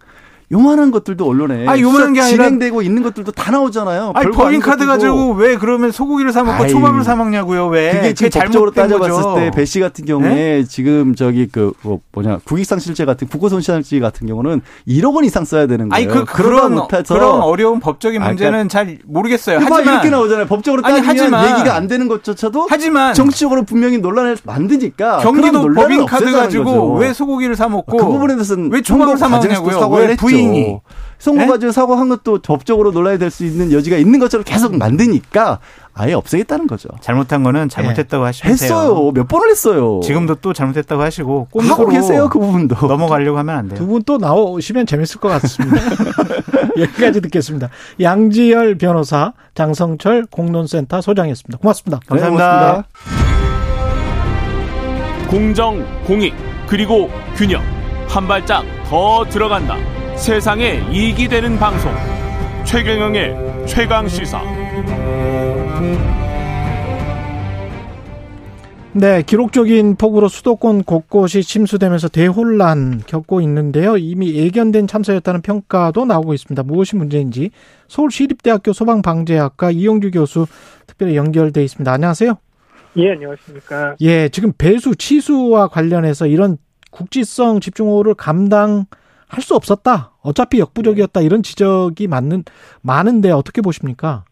요만한 것들도 언론에
아, 요만한 게 아니라
진행되고 있는 것들도 다 나오잖아요.
아니, 법인 카드 가지고 왜 그러면 소고기를 사 먹고 초밥을 사 먹냐고요? 왜?
그게 지금 법적으로 따져봤을 때 배 씨 같은 경우에 네? 지금 저기 그 뭐, 뭐냐 국익상실죄 같은 국고손실죄 같은 경우는 1억 원 이상 써야 되는 거예요.
아니 그 그런 못해서 그런 어려운 법적인 아, 문제는 아, 그러니까 잘 모르겠어요. 하지만
이렇게 나오잖아요. 법적으로 따지면 아니, 하지만, 얘기가 안 되는 것조차도 하지만 정치적으로 분명히 논란을 만드니까
경기도 법인 카드 가지고 거죠. 왜 소고기를 사 먹고 그
부분에 대해서는
왜 초밥을 사 먹냐고요? 왜 부인 이
선거 네? 가지고 사고한 것도 법적으로 논란이 될 수 있는 여지가 있는 것처럼 계속 만드니까 아예 없애겠다는 거죠.
잘못한 거는 잘못했다고 네. 하시면
했어요. 돼요. 몇 번을 했어요.
지금도 또 잘못했다고 하시고
하고 계세요 그 부분도
넘어가려고 하면 안 돼요.
두 분 또 나오시면 재밌을 것 같습니다. <laughs> 여기까지 듣겠습니다. 양지열 변호사, 장성철 공론센터 소장이었습니다. 고맙습니다.
감사합니다.
네, 고맙습니다. 공정, 공익, 그리고 균형 한 발짝 더 들어간다. 세상에 이익이 되는 방송 최경영의 최강 시사
네, 기록적인 폭우로 수도권 곳곳이 침수되면서 대혼란 겪고 있는데요. 이미 예견된 참사였다는 평가도 나오고 있습니다. 무엇이 문제인지 서울시립대학교 소방방재학과 이용규 교수 특별히 연결돼 있습니다. 안녕하세요.
예, 안녕하십니까.
예, 지금 배수 치수와 관련해서 이런 국지성 집중호우를 감당 할 수 없었다. 어차피 역부족이었다. 이런 지적이 맞는 많은데 어떻게 보십니까?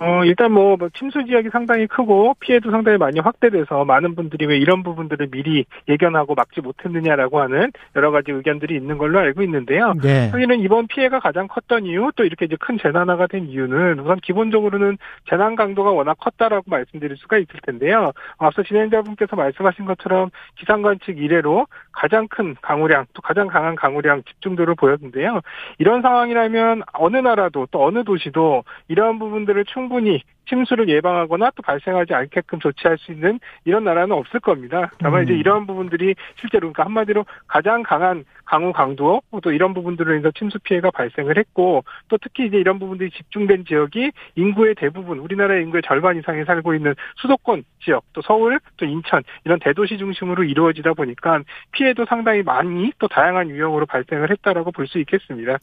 어, 일단 뭐, 뭐, 침수 지역이 상당히 크고 피해도 상당히 많이 확대돼서 많은 분들이 왜 이런 부분들을 미리 예견하고 막지 못했느냐라고 하는 여러 가지 의견들이 있는 걸로 알고 있는데요. 네. 사실은 이번 피해가 가장 컸던 이유 또 이렇게 이제 큰 재난화가 된 이유는 우선 기본적으로는 재난 강도가 워낙 컸다라고 말씀드릴 수가 있을 텐데요. 앞서 진행자분께서 말씀하신 것처럼 기상 관 측 이래로 가장 큰 강우량 또 가장 강한 강우량 집중도를 보였는데요. 이런 상황이라면 어느 나라도 또 어느 도시도 이러한 부분들을 충 충분히 침수를 예방하거나 또 발생하지 않게끔 조치할 수 있는 이런 나라는 없을 겁니다. 다만 음. 이제 이러한 부분들이 실제로 그러니까 한마디로 가장 강한 강우 강도 또 이런 부분들로 인해서 침수 피해가 발생을 했고 또 특히 이제 이런 부분들이 집중된 지역이 인구의 대부분 우리나라의 인구의 절반 이상이 살고 있는 수도권 지역 또 서울 또 인천 이런 대도시 중심으로 이루어지다 보니까 피해도 상당히 많이 또 다양한 유형으로 발생을 했다라고 볼 수 있겠습니다.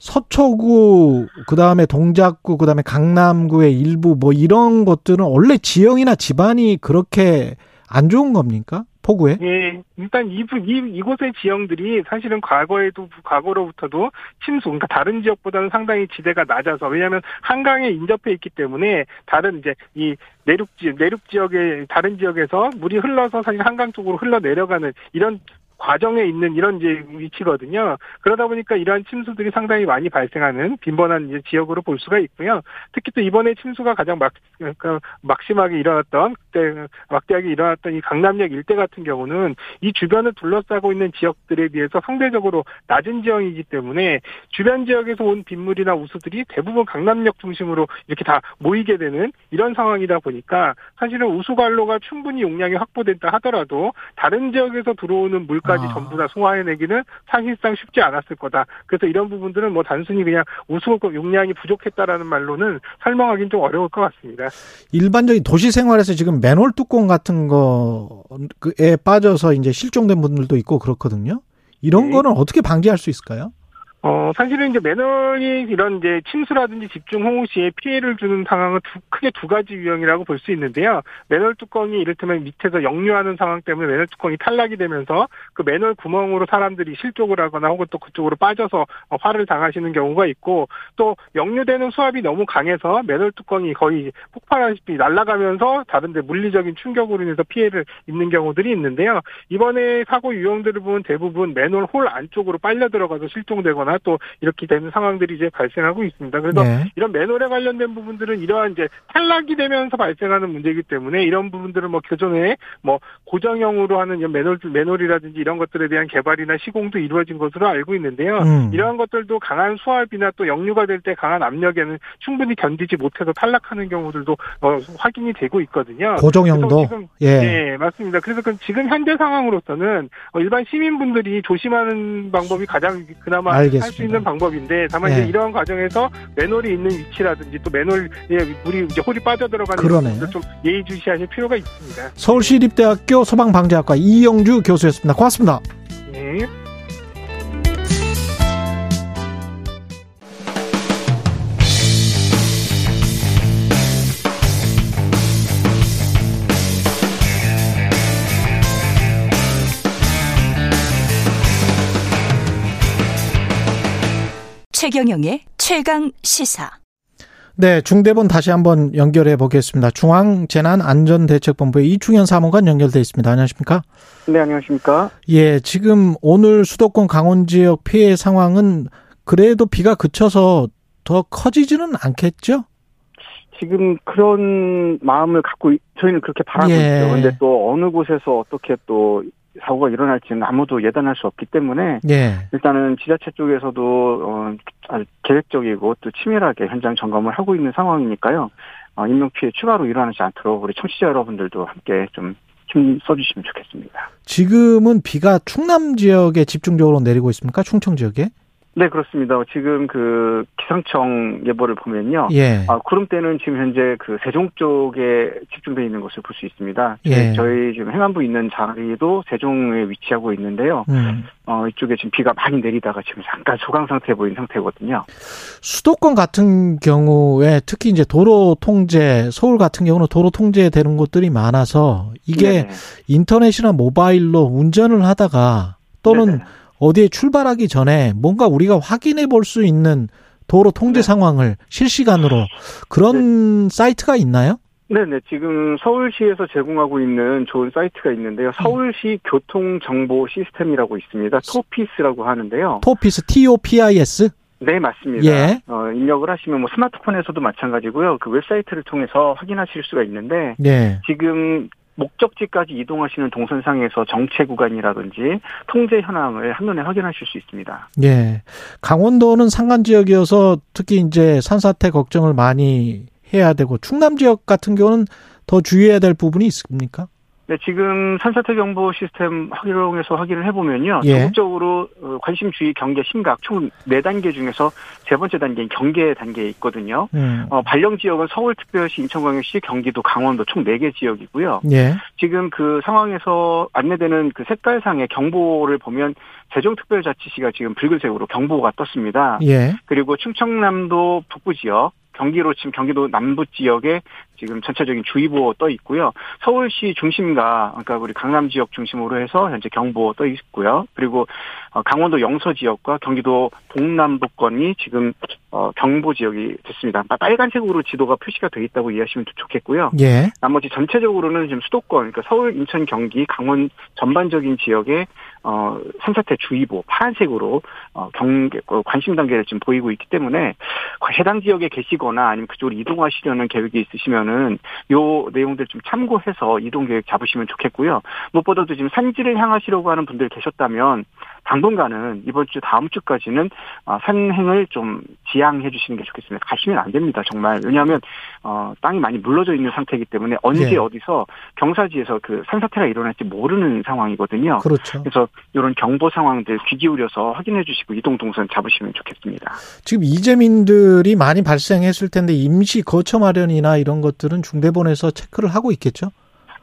서초구 그다음에 동작구 그다음에 강남구의 일부 뭐 이런 것들은 원래 지형이나 집안이 그렇게 안 좋은 겁니까? 포구에?
예, 일단 이, 이, 이곳의 지형들이 사실은 과거에도, 과거로부터도 침수, 그러니까 다른 지역보다는 상당히 지대가 낮아서, 왜냐하면 한강에 인접해 있기 때문에 다른 이제 이 내륙 지 내륙 지역의 다른 지역에서 물이 흘러서 사실 한강 쪽으로 흘러 내려가는 이런 과정에 있는 이런 이제 위치거든요. 그러다 보니까 이러한 침수들이 상당히 많이 발생하는 빈번한 지역으로 볼 수가 있고요. 특히 또 이번에 침수가 가장 막, 그러니까 막심하게 일어났던 그때 막대하게 일어났던 이 강남역 일대 같은 경우는 이 주변을 둘러싸고 있는 지역들에 비해서 상대적으로 낮은 지형이기 때문에 주변 지역에서 온 빗물이나 우수들이 대부분 강남역 중심으로 이렇게 다 모이게 되는 이런 상황이다 보니까 사실은 우수관로가 충분히 용량이 확보된다 하더라도 다른 지역에서 들어오는 물가 까지 아. 전부 다 소화해내기는 사실상 쉽지 않았을 거다. 그래서 이런 부분들은 뭐 단순히 그냥 우수 용량이 부족했다라는 말로는 설명하기는 좀 어려울 것 같습니다.
일반적인 도시 생활에서 지금 맨홀 뚜껑 같은 거에 빠져서 이제 실종된 분들도 있고 그렇거든요. 이런 네. 거는 어떻게 방지할 수 있을까요?
어, 사실은 이제 매너리 이런 이제 침수라든지 집중 홍우 시에 피해를 주는 상황은 두, 크게 두 가지 유형이라고 볼 수 있는데요. 매널 뚜껑이 이를테면 밑에서 역류하는 상황 때문에 매널 뚜껑이 탈락이 되면서 그 매널 구멍으로 사람들이 실족을 하거나 혹은 또 그쪽으로 빠져서 어, 화를 당하시는 경우가 있고 또 역류되는 수압이 너무 강해서 매널 뚜껑이 거의 폭발하시피 날아가면서 다른데 물리적인 충격으로 인해서 피해를 입는 경우들이 있는데요. 이번에 사고 유형들을 보면 대부분 매널 홀 안쪽으로 빨려 들어가서 실종되거나 거나 또 이렇게 되는 상황들이 이제 발생하고 있습니다. 그래서 네. 이런 매너에 관련된 부분들은 이러한 이제 탈락이 되면서 발생하는 문제이기 때문에 이런 부분들은 뭐 교전에 뭐 고정형으로 하는 매놀 매놀이라든지 이런 것들에 대한 개발이나 시공도 이루어진 것으로 알고 있는데요. 음. 이러한 것들도 강한 수압이나 또 역류가 될 때 강한 압력에는 충분히 견디지 못해서 탈락하는 경우들도 어, 확인이 되고 있거든요.
고정형도
지금, 예. 네, 맞습니다. 그래서 그 지금 현재 상황으로서는 어, 일반 시민분들이 조심하는 방법이 가장 그나마 할 수 있는 방법인데 다만 네. 이제 이러한 과정에서 맨홀이 있는 위치라든지 또 맨홀에 물이 이제 홀이 빠져들어가는 그러네. 좀 예의주시하실 필요가 있습니다.
서울시립대학교 소방방재학과 이영주 교수였습니다. 고맙습니다. 네.
최경영의 최강 시사.
네, 중대본 다시 한번 연결해 보겠습니다. 중앙재난안전대책본부의 이충현 사무관 연결돼 있습니다. 안녕하십니까?
네, 안녕하십니까?
예, 지금 오늘 수도권 강원 지역 피해 상황은 그래도 비가 그쳐서 더 커지지는 않겠죠?
지금 그런 마음을 갖고 저희는 그렇게 바라고 예. 있죠. 근데 또 어느 곳에서 어떻게 또 사고가 일어날지는 아무도 예단할 수 없기 때문에 예. 일단은 지자체 쪽에서도 어, 아주 계획적이고 또 치밀하게 현장 점검을 하고 있는 상황이니까요. 어, 인명 피해 추가로 일어나지 않도록 우리 청취자 여러분들도 함께 좀 힘 써주시면 좋겠습니다.
지금은 비가 충남 지역에 집중적으로 내리고 있습니까? 충청 지역에?
네, 그렇습니다. 지금 그 기상청 예보를 보면요. 예. 아, 구름대는 지금 현재 그 세종 쪽에 집중되어 있는 것을 볼 수 있습니다. 예. 저희 지금 행안부 있는 자리도 세종에 위치하고 있는데요. 음. 어, 이쪽에 지금 비가 많이 내리다가 지금 잠깐 소강 상태에 보이는 상태거든요.
수도권 같은 경우에 특히 이제 도로 통제, 서울 같은 경우는 도로 통제되는 곳들이 많아서 이게 네 인터넷이나 모바일로 운전을 하다가 또는 네네. 어디에 출발하기 전에 뭔가 우리가 확인해 볼 수 있는 도로 통제 네. 상황을 실시간으로 그런 네. 사이트가 있나요?
네네. 지금 서울시에서 제공하고 있는 좋은 사이트가 있는데요. 서울시 교통 정보 시스템이라고 있습니다. 토피스라고 하는데요.
토피스, T-O-P-I-S?
네, 맞습니다. 예. 어, 입력을 하시면 뭐 스마트폰에서도 마찬가지고요. 그 웹사이트를 통해서 확인하실 수가 있는데 예. 지금 목적지까지 이동하시는 동선상에서 정체 구간이라든지 통제 현황을 한눈에 확인하실 수 있습니다.
예. 강원도는 산간 지역이어서 특히 이제 산사태 걱정을 많이 해야 되고 충남 지역 같은 경우는 더 주의해야 될 부분이 있습니까?
네, 지금 산사태 경보 시스템 활용해서 확인을 해보면요. 예. 전국적으로 어, 관심 주의 경계 심각 총 4단계 중에서 세 번째 단계인 경계 단계에 있거든요. 음. 어, 발령 지역은 서울특별시, 인천광역시, 경기도, 강원도 총 4개 지역이고요. 예. 지금 그 상황에서 안내되는 그 색깔상의 경보를 보면 세종특별자치시가 지금 붉은색으로 경보가 떴습니다. 예. 그리고 충청남도 북부 지역, 경기로 지금 경기도 남부 지역에 지금 전체적인 주의보 떠 있고요. 서울시 중심과 그러니까 우리 강남 지역 중심으로 해서 현재 경보 떠 있고요. 그리고 어, 강원도 영서 지역과 경기도 동남부권이 지금 어, 경보 지역이 됐습니다. 빨간색으로 지도가 표시가 되어 있다고 이해하시면 좋겠고요. 예. 나머지 전체적으로는 지금 수도권, 그러니까 서울, 인천, 경기, 강원 전반적인 지역에 어, 산사태 주의보 파란색으로 어, 경계 어, 관심 단계를 지금 보이고 있기 때문에 해당 지역에 계시거나 아니면 그쪽으로 이동하시려는 계획이 있으시면 은 요 내용들 좀 참고해서 이동 계획 잡으시면 좋겠고요. 무엇보다도 지금 산지를 향하시려고 하는 분들 계셨다면 당분간은 이번 주 다음 주까지는 어, 산행을 좀 지양해 주시는 게 좋겠습니다. 가시면 안 됩니다. 정말 왜냐하면 어, 땅이 많이 물러져 있는 상태이기 때문에 언제 네. 어디서 경사지에서 그 산사태가 일어날지 모르는 상황이거든요.
그렇죠.
그래서 이런 경보 상황들 귀 기울여서 확인해 주시고 이동 동선 잡으시면 좋겠습니다.
지금 이재민들이 많이 발생했을 텐데 임시 거처 마련이나 이런 것들은 중대본에서 체크를 하고 있겠죠?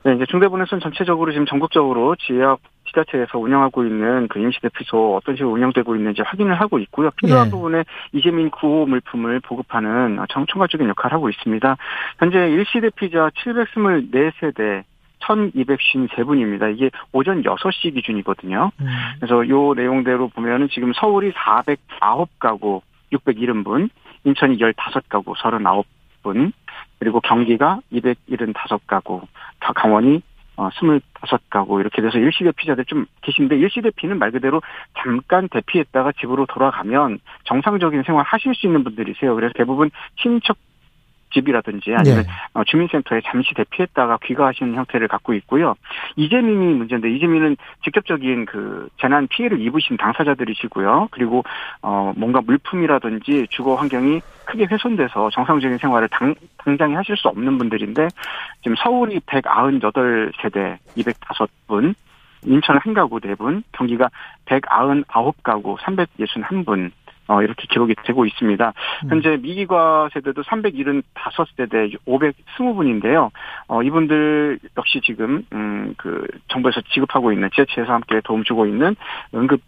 네, 이제 중대본에서는 전체적으로 지금 전국적으로 지역 지자체에서 운영하고 있는 그 임시대피소 어떤 식으로 운영되고 있는지 확인을 하고 있고요. 필요한 예. 부분에 이재민 구호 물품을 보급하는 정총괄적인 역할을 하고 있습니다. 현재 일시대피자 724세대 1253분입니다. 이게 오전 6시 기준이거든요. 음. 그래서 요 내용대로 보면은 지금 서울이 409가구 670분, 인천이 15가구 39분, 그리고 경기가 275가구, 강원이 어, 25가구 이렇게 돼서 일시 대피자들 좀 계신데 일시 대피는 말 그대로 잠깐 대피했다가 집으로 돌아가면 정상적인 생활 하실 수 있는 분들이세요. 그래서 대부분 친척 집이라든지 아니면 네. 어, 주민센터에 잠시 대피했다가 귀가하시는 형태를 갖고 있고요. 이재민이 문제인데 이재민은 직접적인 그 재난 피해를 입으신 당사자들이시고요. 그리고 어 뭔가 물품이라든지 주거 환경이 크게 훼손돼서 정상적인 생활을 당, 당장에 하실 수 없는 분들인데 지금 서울이 198세대 205분 인천 한 가구 4분, 경기가 199가구 361분, 어, 이렇게 기록이 되고 있습니다. 음. 현재 미기과 세대도 375세대 520분인데요. 어, 이분들 역시 지금, 음, 그, 정부에서 지급하고 있는 지자체에서 함께 도움 주고 있는 응급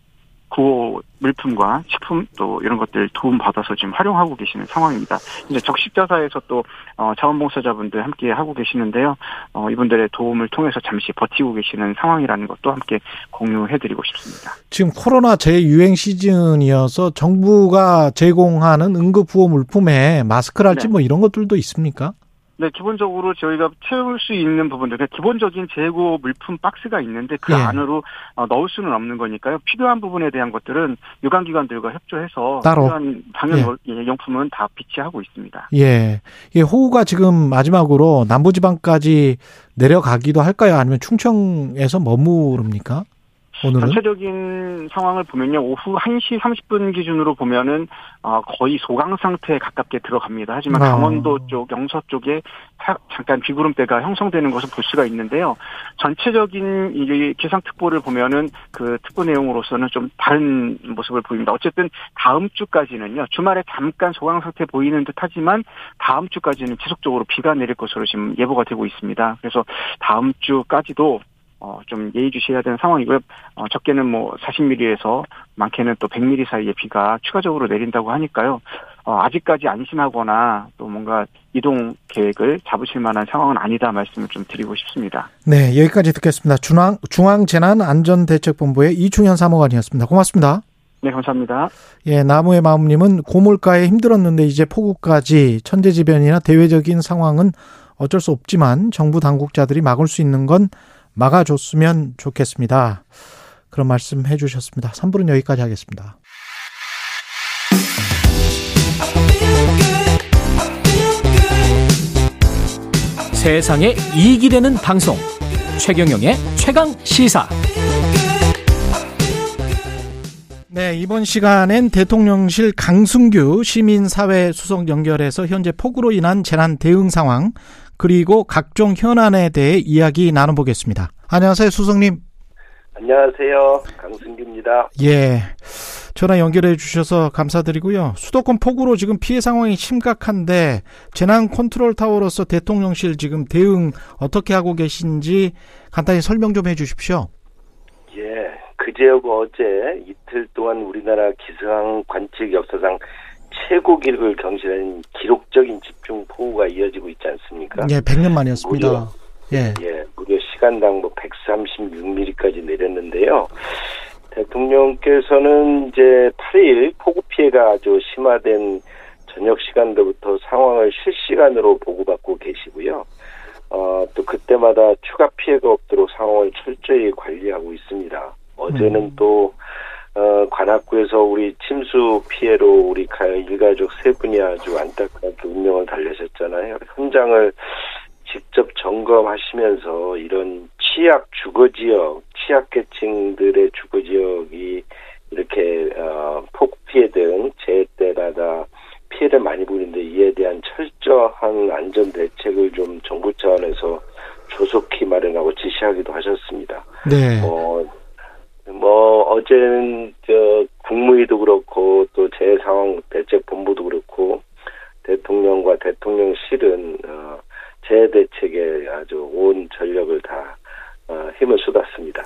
구호 물품과 식품 또 이런 것들 도움 받아서 지금 활용하고 계시는 상황입니다. 이제 적십자사에서 또 어, 자원봉사자분들 함께 하고 계시는데요. 어, 이분들의 도움을 통해서 잠시 버티고 계시는 상황이라는 것도 함께 공유해드리고 싶습니다.
지금 코로나 재유행 시즌이어서 정부가 제공하는 응급구호 물품에 마스크랄지 네. 뭐 이런 것들도 있습니까?
네, 기본적으로 저희가 채울 수 있는 부분들, 그러니까 기본적인 재고 물품 박스가 있는데 그 예. 안으로 어, 넣을 수는 없는 거니까요. 필요한 부분에 대한 것들은 유관기관들과 협조해서 따로 필요한 방역 예. 용품은 다 비치하고 있습니다.
예. 예, 호우가 지금 마지막으로 남부지방까지 내려가기도 할까요? 아니면 충청에서 머무릅니까? 오늘은?
전체적인 상황을 보면요. 오후 1시 30분 기준으로 보면은 어, 거의 소강 상태에 가깝게 들어갑니다. 하지만 아. 강원도 쪽, 영서 쪽에 잠깐 비구름대가 형성되는 것을 볼 수가 있는데요. 전체적인 이 기상특보를 보면은 그 특보 내용으로서는 좀 다른 모습을 보입니다. 어쨌든 다음 주까지는요. 주말에 잠깐 소강 상태 보이는 듯하지만 다음 주까지는 지속적으로 비가 내릴 것으로 지금 예보가 되고 있습니다. 그래서 다음 주까지도 어, 좀 예의주시해야 되는 상황이고요. 어, 적게는 뭐 40mm에서 많게는 또 100mm 사이의 비가 추가적으로 내린다고 하니까요. 어, 아직까지 안심하거나 또 뭔가 이동 계획을 잡으실 만한 상황은 아니다 말씀을 좀 드리고 싶습니다.
네, 여기까지 듣겠습니다. 중앙, 중앙재난안전대책본부의 이충현 사무관이었습니다. 고맙습니다.
네, 감사합니다.
예, 나무의 마음님은 고물가에 힘들었는데 이제 폭우까지 천재지변이나 대외적인 상황은 어쩔 수 없지만 정부 당국자들이 막을 수 있는 건 막아줬으면 좋겠습니다. 그런 말씀 해주셨습니다. 3부는 여기까지 하겠습니다.
세상에 이익이 되는 방송 최경영의 최강 시사
네, 이번 시간엔 대통령실 강승규 시민사회 수석 연결해서 현재 폭우로 인한 재난 대응 상황 그리고 각종 현안에 대해 이야기 나눠보겠습니다. 안녕하세요, 수석님.
안녕하세요. 강승기입니다.
예. 전화 연결해 주셔서 감사드리고요. 수도권 폭우로 지금 피해 상황이 심각한데 재난 컨트롤 타워로서 대통령실 지금 대응 어떻게 하고 계신지 간단히 설명 좀 해 주십시오.
예. 그제하고 어제 이틀 동안 우리나라 기상 관측 역사상 최고 기록을 경신한 기록적인 집중 폭우가 이어지고 있지 않습니까?
예, 100년 만이었습니다. 무려,
예. 예, 무려 시간당 뭐 136mm까지 내렸는데요. 대통령께서는 이제 8일 폭우 피해가 아주 심화된 저녁 시간부터 상황을 실시간으로 보고받고 계시고요. 어, 또 그때마다 추가 피해가 없도록 상황을 철저히 관리하고 있습니다. 어제는 음. 또 어, 관악구에서 우리 침수 피해로 우리 일가족 세 분이 아주 안타깝게 운명을 달래셨잖아요. 현장을 직접 점검하시면서 이런 취약 주거 지역, 취약계층들의 주거 지역이 이렇게 어, 폭 피해 등 재해 때마다 피해를 많이 보이는데 이에 대한 철저한 안전 대책을 좀 정부 차원에서 조속히 마련하고 지시하기도 하셨습니다.
네.
어, 뭐 어제는 저 국무위도 그렇고 또 재상황 대책본부도 그렇고 대통령과 대통령실은 어, 재대책에 아주 온 전력을 다 어, 힘을 쏟았습니다.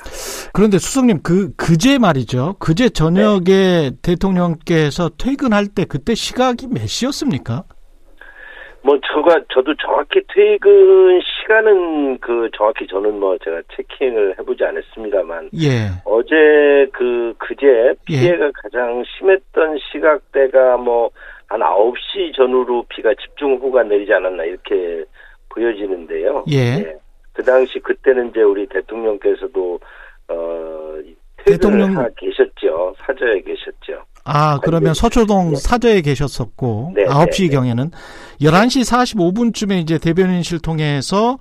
그런데 수석님 그 그제 말이죠. 그제 저녁에 네. 대통령께서 퇴근할 때 그때 시각이 몇 시였습니까?
뭐 저가 저도 정확히 퇴근 시간은 그 정확히 저는 뭐 제가 체킹을 해보지 않았습니다만 예. 어제 그 그제 피해가 예. 가장 심했던 시각대가 뭐 한 9시 전후로 비가 집중 후가 내리지 않았나 이렇게 보여지는데요. 예. 예. 그 당시 그때는 이제 우리 대통령께서도 어 대통령 계셨죠. 사저에 계셨죠.
아, 그러면 서초동 네. 사저에 계셨었고 네, 9시 네, 경에는 11시 45분쯤에 이제 대변인실 통해서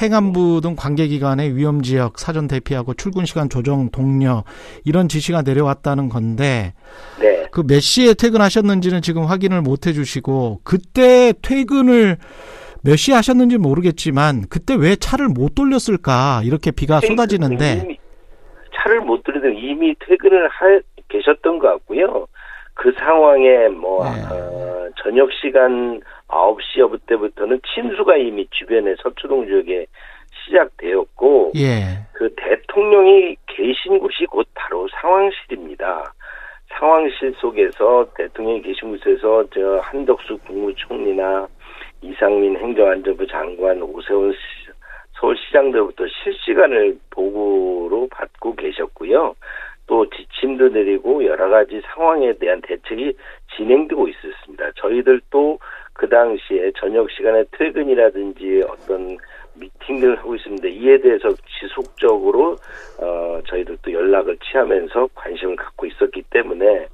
행안부 등 관계기관의 위험 지역 사전 대피하고 출근 시간 조정 독려 이런 지시가 내려왔다는 건데 네. 그몇 시에 퇴근하셨는지는 지금 확인을 못 해주시고 그때 퇴근을 몇 시에 하셨는지 모르겠지만 그때 왜 차를 못 돌렸을까 이렇게 비가 쏟아지는데
차를 못 돌리던 이미 퇴근을 하, 계셨던 것 같고요. 그 상황에 뭐 네. 어, 저녁 시간 9시 때부터는 침수가 이미 주변의 서초동 지역에 시작되었고 예. 그 대통령이 계신 곳이 곧 바로 상황실입니다. 상황실 속에서 대통령이 계신 곳에서 저 한덕수 국무총리나 이상민 행정안전부 장관 오세훈 서울시장들부터 실시간을 보고로 받고 계셨고요. 또 지침도 내리고 여러 가지 상황에 대한 대책이 진행되고 있었습니다. 저희들도 그 당시에 저녁 시간에 퇴근이라든지 어떤 미팅들을 하고 있습니다. 이에 대해서 지속적으로 어 저희들도 연락을 취하면서 관심을 갖고 있었기 때문에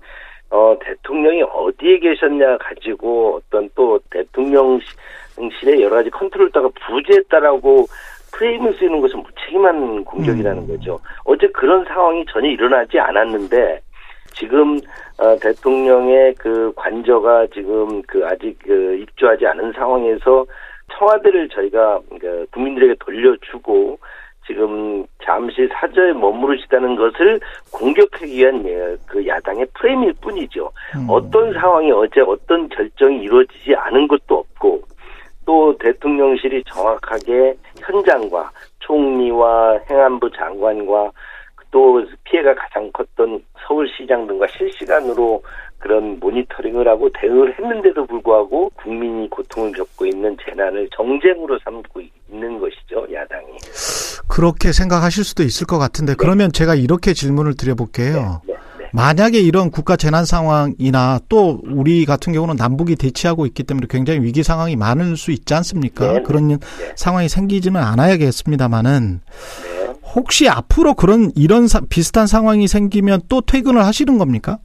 어 대통령이 어디에 계셨냐 가지고 어떤 또 대통령실의 여러 가지 컨트롤다가 부재했다라고 프레임을 쓰는 것은 무책임한 공격이라는 음. 거죠. 어제 그런 상황이 전혀 일어나지 않았는데 지금 어, 대통령의 그 관저가 지금 그 아직 그 입주하지 않은 상황에서 청와대를 저희가 그 국민들에게 돌려주고 지금 잠시 사저에 머무르시다는 것을 공격하기 위한 예, 그 야당의 프레임일 뿐이죠. 음. 어떤 상황이 어제 어떤 결정이 이루어지지 않은 것도 없고 또 대통령실이 정확하게 현장과 총리와 행안부 장관과 또 피해가 가장 컸던 서울시장 등과 실시간으로 그런 모니터링을 하고 대응을 했는데도 불구하고 국민이 고통을 겪고 있는 재난을 정쟁으로 삼고 있는 것이죠, 야당이.
그렇게 생각하실 수도 있을 것 같은데, 네. 그러면 제가 이렇게 질문을 드려볼게요. 네, 네. 만약에 이런 국가 재난 상황이나 또 우리 같은 경우는 남북이 대치하고 있기 때문에 굉장히 위기 상황이 많을 수 있지 않습니까? 네. 그런 네. 상황이 생기지는 않아야겠습니다만은 네. 혹시 앞으로 그런 이런 사, 비슷한 상황이 생기면 또 퇴근을 하시는 겁니까?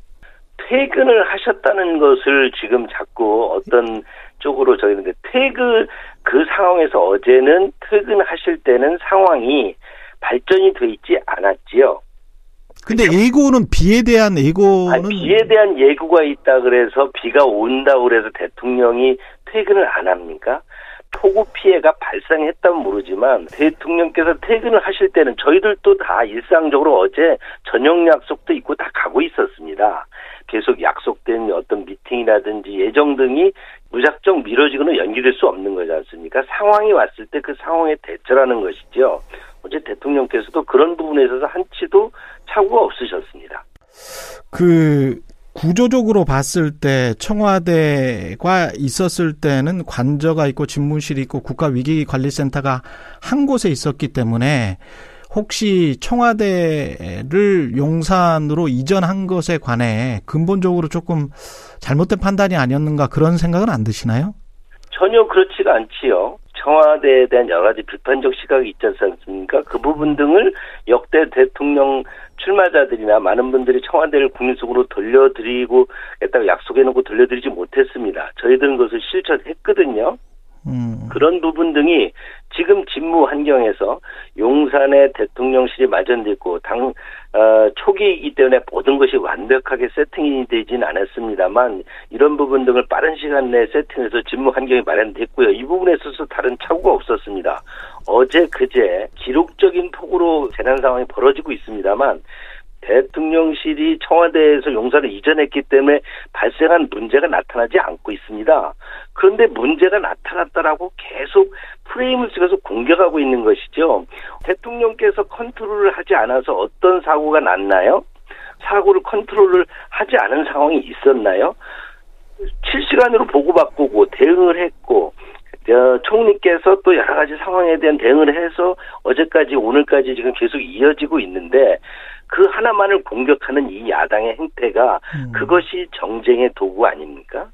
퇴근을 하셨다는 것을 지금 자꾸 어떤 쪽으로 저희는 퇴근 그 상황에서 어제는 퇴근하실 때는 상황이 발전이 돼 있지 않았지요.
근데 그렇죠? 예고는 비에 대한 예고는 아니,
비에 대한 예고가 있다 그래서 비가 온다 그래서 대통령이 퇴근을 안 합니까? 폭우 피해가 발생했다면 모르지만 대통령께서 퇴근을 하실 때는 저희들도 다 일상적으로 어제 저녁 약속도 있고 다 가고 있었습니다. 계속 약속된 어떤 미팅이라든지 예정 등이 무작정 미뤄지거나 연기될 수 없는 거지 않습니까? 상황이 왔을 때 그 상황에 대처라는 것이죠. 어제 대통령께서도 그런 부분에 있어서 한치도 착오가 없으셨습니다.
그 구조적으로 봤을 때 청와대가 있었을 때는 관저가 있고 집무실이 있고 국가위기관리센터가 한 곳에 있었기 때문에 혹시 청와대를 용산으로 이전한 것에 관해 근본적으로 조금 잘못된 판단이 아니었는가 그런 생각은 안 드시나요?
전혀 그렇지가 않지요. 청와대에 대한 여러 가지 비판적 시각이 있지 않습니까? 그 부분 등을 역대 대통령 출마자들이나 많은 분들이 청와대를 국민 속으로 돌려드리고 했다고 약속해놓고 돌려드리지 못했습니다. 저희들은 그것을 실천했거든요. 음. 그런 부분 등이 지금 직무 환경에서 용산의 대통령실이 마련됐고 당 어, 초기이기 때문에 모든 것이 완벽하게 세팅이 되지는 않았습니다만 이런 부분 등을 빠른 시간 내에 세팅해서 직무 환경이 마련됐고요. 이 부분에 있어서 다른 착오가 없었습니다. 어제 그제 기록적인 폭우로 재난 상황이 벌어지고 있습니다만 대통령실이 청와대에서 용사를 이전했기 때문에 발생한 문제가 나타나지 않고 있습니다. 그런데 문제가 나타났다라고 계속 프레임을 찍어서 공격하고 있는 것이죠. 대통령께서 컨트롤을 하지 않아서 어떤 사고가 났나요? 사고를 컨트롤을 하지 않은 상황이 있었나요? 실시간으로 보고받고 대응을 했고 어, 총리께서 또 여러 가지 상황에 대한 대응을 해서 어제까지 오늘까지 지금 계속 이어지고 있는데 그 하나만을 공격하는 이 야당의 행태가 음. 그것이 정쟁의 도구 아닙니까?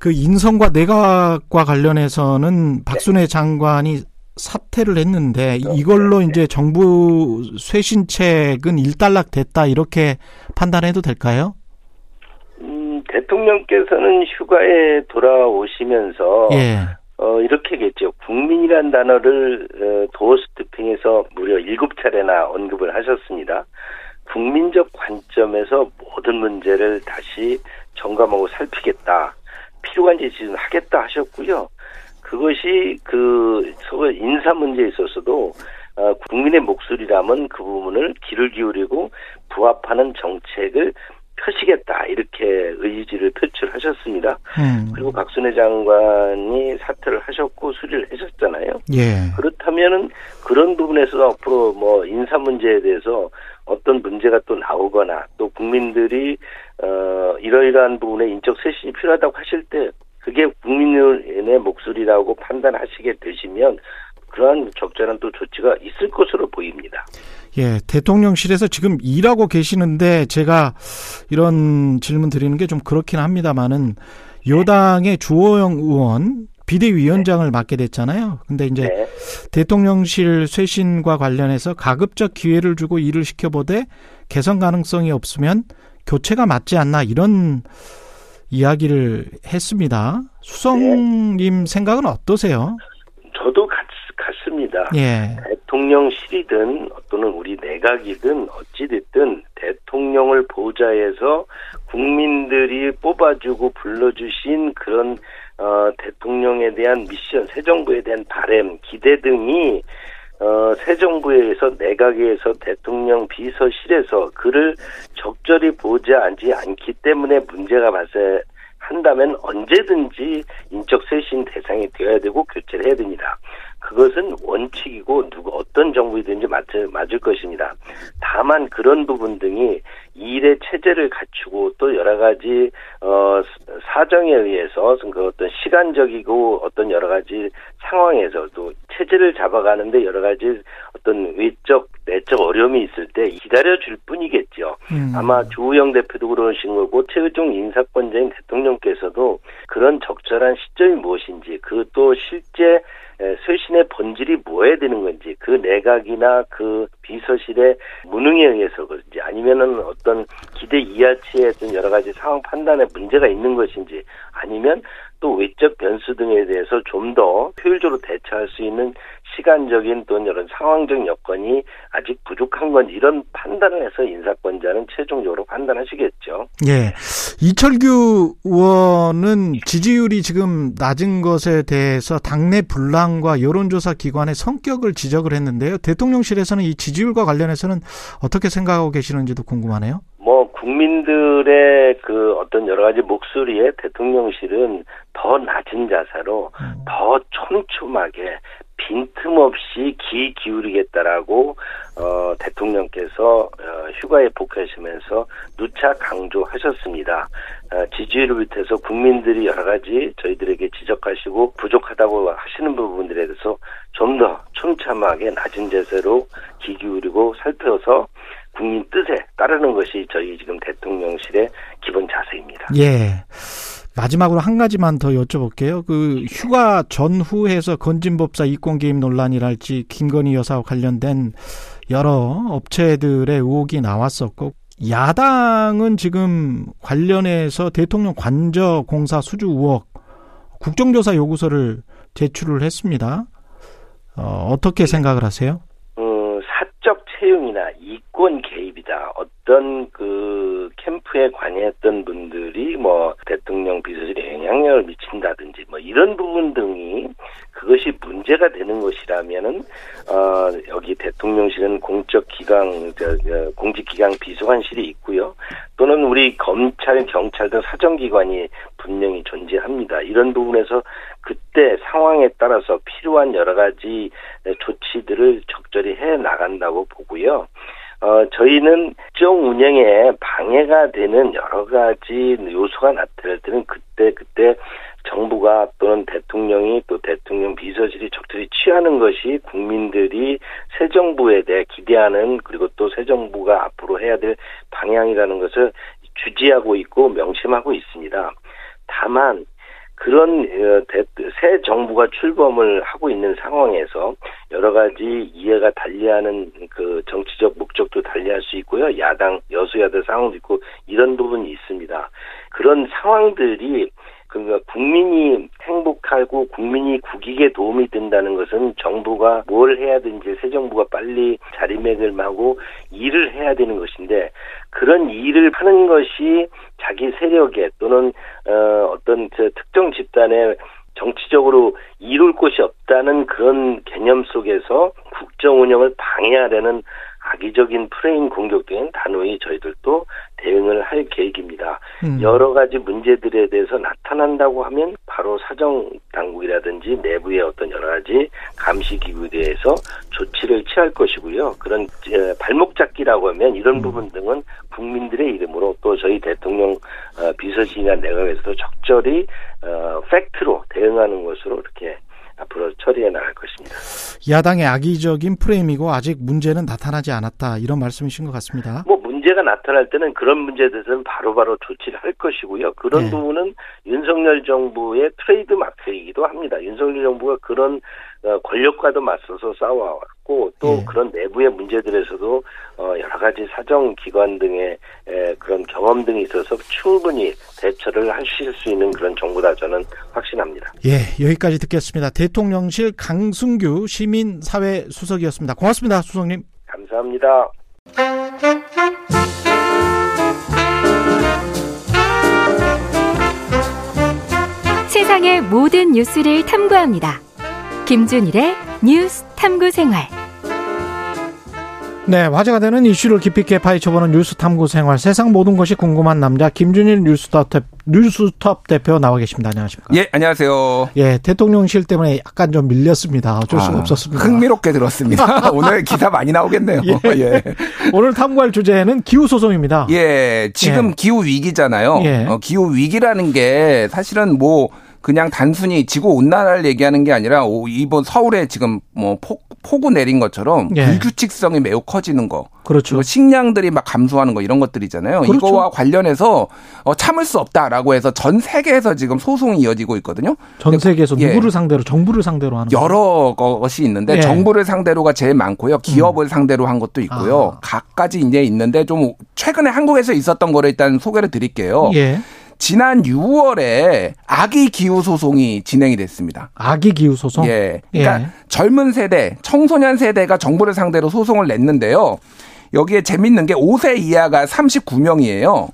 그 인선과 내각과 관련해서는 박순애 네. 장관이 사퇴를 했는데 그렇죠. 이걸로 네. 이제 정부 쇄신책은 일단락 됐다 이렇게 판단해도 될까요?
음, 대통령께서는 휴가에 돌아오시면서 예. 어, 이렇게겠죠. 국민이란 단어를 어, 도어 스태핑에서 무려 일곱 차례나 언급을 하셨습니다. 국민적 관점에서 모든 문제를 다시 점검하고 살피겠다. 필요한 지시는 하겠다 하셨고요. 그것이 그 서울 인사 문제에 있어서도 어, 국민의 목소리라면 그 부분을 귀를 기울이고 부합하는 정책을 펴시겠다 이렇게 의지를 표출하셨습니다. 음. 그리고 박순애 장관이 사퇴를 하셨고 수리를 하셨잖아요. 예. 그렇다면은 그런 부분에서 앞으로 뭐 인사 문제에 대해서 어떤 문제가 또 나오거나 또 국민들이 어 이러이러한 부분에 인적 쇄신이 필요하다고 하실 때 그게 국민의 목소리라고 판단하시게 되시면 그러한 적절한 또 조치가 있을 것으로 보입니다.
예, 대통령실에서 지금 일하고 계시는데 제가 이런 질문 드리는 게 좀 그렇긴 합니다만은 여당의 주호영 의원 비대위원장을 네. 맡게 됐잖아요. 근데 이제 네. 대통령실 쇄신과 관련해서 가급적 기회를 주고 일을 시켜보되 개선 가능성이 없으면 교체가 맞지 않나 이런 이야기를 했습니다. 수성님 네. 생각은 어떠세요?
같습니다. 예. 대통령실이든 또는 우리 내각이든 어찌됐든 대통령을 보좌해서 국민들이 뽑아주고 불러주신 그런 어, 대통령에 대한 미션, 새 정부에 대한 바램, 기대 등이 어, 새 정부에서 내각에서 대통령 비서실에서 그를 적절히 보지 않지 않기 때문에 문제가 발생 한다면 언제든지 인적 쇄신 대상이 되어야 되고 교체를 해야 됩니다. 그것은 원칙이고 누구 어떤 정부이든지 맞을, 맞을 것입니다. 다만 그런 부분 등이 일의 체제를 갖추고 또 여러 가지 어 사정에 의해서 그 어떤 시간적이고 어떤 여러 가지 상황에서도 체제를 잡아가는데 여러 가지 어떤 외적 내적 어려움이 있을 때 기다려 줄 뿐이겠죠. 음. 아마 조우영 대표도 그러신 거고 최의종 인사권자인 대통령께서도 그런 적절한 시점이 무엇인지 그 또 실제 쇄신의 본질이 뭐어야 되는 건지 그 내각이나 그 비서실의 무능에 의해서 그런지 아니면은 어떤 기대 이하치의 어떤 여러 가지 상황 판단에 문제가 있는 것인지 아니면 또 외적 변수 등에 대해서 좀 더 효율적으로 대처할 수 있는 시간적인 또는 이런 상황적 여건이 아직 부족한 건 이런 판단을 해서 인사권자는 최종적으로 판단하시겠죠.
예. 이철규 의원은 지지율이 지금 낮은 것에 대해서 당내 분란과 여론조사 기관의 성격을 지적을 했는데요. 대통령실에서는 이 지지율과 관련해서는 어떻게 생각하고 계시는지도 궁금하네요.
뭐 국민들의 그 어떤 여러 가지 목소리에 대통령실은 더 낮은 자세로 음. 더 촘촘하게 빈틈없이 귀 기울이겠다라고 어, 대통령께서 어, 휴가에 복귀하시면서 누차 강조하셨습니다. 어, 지지율을 비롯해서 국민들이 여러 가지 저희들에게 지적하시고 부족하다고 하시는 부분들에 대해서 좀 더 촘참하게 낮은 자세로 귀 기울이고 살펴서 국민 뜻에 따르는 것이 저희 지금 대통령실의 기본 자세입니다.
예. 마지막으로 한 가지만 더 여쭤볼게요. 그 휴가 전후에서 건진법사 이권 개입 논란이랄지 김건희 여사와 관련된 여러 업체들의 의혹이 나왔었고 야당은 지금 관련해서 대통령 관저 공사 수주 의혹 국정조사 요구서를 제출을 했습니다. 어, 어떻게 생각을 하세요?
채용이나 이권 개입이다. 어떤 그 캠프에 관여했던 분들이 뭐 대통령 비서실에 영향력을 미친다든지 뭐 이런 부분 등이 그것이 문제가 되는 것이라면은 어 여기 대통령실은 공적 기강 공직 기강 비서관실이 있고요. 또는 우리 검찰, 경찰 등 사정기관이 분명히 존재합니다. 이런 부분에서 그때 상황에 따라서 필요한 여러 가지 조치들을 적절히 해 나간다고 보고요. 어, 저희는 정 운영에 방해가 되는 여러 가지 요소가 나타날 때는 그때 그때 정부가 또는 대통령이 또 대통령 비서실이 적절히 취하는 것이 국민들이 새 정부에 대해 기대하는 그리고 또 새 정부가 앞으로 해야 될 방향이라는 것을 주지하고 있고 명심하고 있습니다. 다만 그런 어, 새 정부가 출범을 하고 있는 상황에서 여러 가지 이해가 달리하는 그 정치적 목적도 달리할 수 있고요. 야당 여수야당 상황도 있고 이런 부분이 있습니다. 그런 상황들이 그러니까 국민이 행복하고 국민이 국익에 도움이 된다는 것은 정부가 뭘 해야 되는지 새 정부가 빨리 자리매김 하고 일을 해야 되는 것인데 그런 일을 하는 것이 자기 세력에 또는 어, 어떤 특정 집단의 정치적으로 이룰 곳이 없다는 그런 개념 속에서 국정 운영을 방해하려는 악의적인 프레임 공격 등은 단호히 저희들도 대응을 할 계획입니다. 음. 여러 가지 문제들에 대해서 나타난다고 하면 바로 사정 당국이라든지 내부의 어떤 여러 가지 감시 기구에 대해서 조치를 취할 것이고요. 그런 발목 잡기라고 하면 이런 음. 부분 등은 국민들의 이름으로 또 저희 대통령 어, 비서실이나 내각에서도 적절히 어, 팩트로 대응하는 것으로 이렇게 앞으로 처리해 나갈 것입니다.
야당의 악의적인 프레임이고 아직 문제는 나타나지 않았다 이런 말씀이신 것 같습니다.
뭐 문제가 나타날 때는 그런 문제에 대해서는 바로바로 조치를 할 것이고요. 그런 네. 부분은 윤석열 정부의 트레이드 마크이기도 합니다. 윤석열 정부가 그런 어, 권력과도 맞서서 싸워왔고 또 네. 그런 내부의 문제들에서도 어, 여러 가지 사정 기관 등의 그런 경험 등이 있어서 충분히 대처를 하실 수 있는 그런 정부다 저는 확신합니다.
예, 여기까지 듣겠습니다. 대통령실 강승규 시민사회 수석이었습니다. 고맙습니다, 수석님.
감사합니다.
세상의 모든 뉴스를 탐구합니다. 김준일의 뉴스 탐구 생활.
네, 화제가 되는 이슈를 깊이 있게 파헤쳐보는 뉴스 탐구 생활. 세상 모든 것이 궁금한 남자 김준일 뉴스톱, 뉴스톱 대표 나와 계십니다. 안녕하십니까?
예, 안녕하세요.
예, 대통령실 때문에 약간 좀 밀렸습니다. 어쩔 수가 아, 없었습니다.
흥미롭게 들었습니다. <laughs> 오늘 기사 많이 나오겠네요. 예. <laughs> 예.
오늘 탐구할 주제는 기후 소송입니다.
예, 지금 예. 기후 위기잖아요. 예. 어, 기후 위기라는 게 사실은 뭐 그냥 단순히 지구 온난화를 얘기하는 게 아니라 이번 서울에 지금 뭐 폭, 폭우 내린 것처럼 예. 불규칙성이 매우 커지는 거.
그렇죠.
식량들이 막 감소하는 거 이런 것들이잖아요. 그렇죠. 이거와 관련해서 어, 참을 수 없다라고 해서 전 세계에서 지금 소송이 이어지고 있거든요.
전 세계에서 예. 누구를 상대로 정부를 상대로 하는
여러 거요? 것이 있는데 예. 정부를 상대로가 제일 많고요. 기업을 음. 상대로 한 것도 있고요. 아. 각가지 이제 있는데 좀 최근에 한국에서 있었던 거를 일단 소개를 드릴게요.
예.
지난 6월에 아기 기후 소송이 진행이 됐습니다.
아기 기후 소송?
예. 그러니까 예. 젊은 세대, 청소년 세대가 정부를 상대로 소송을 냈는데요. 여기에 재밌는 게 5세 이하가 39명이에요.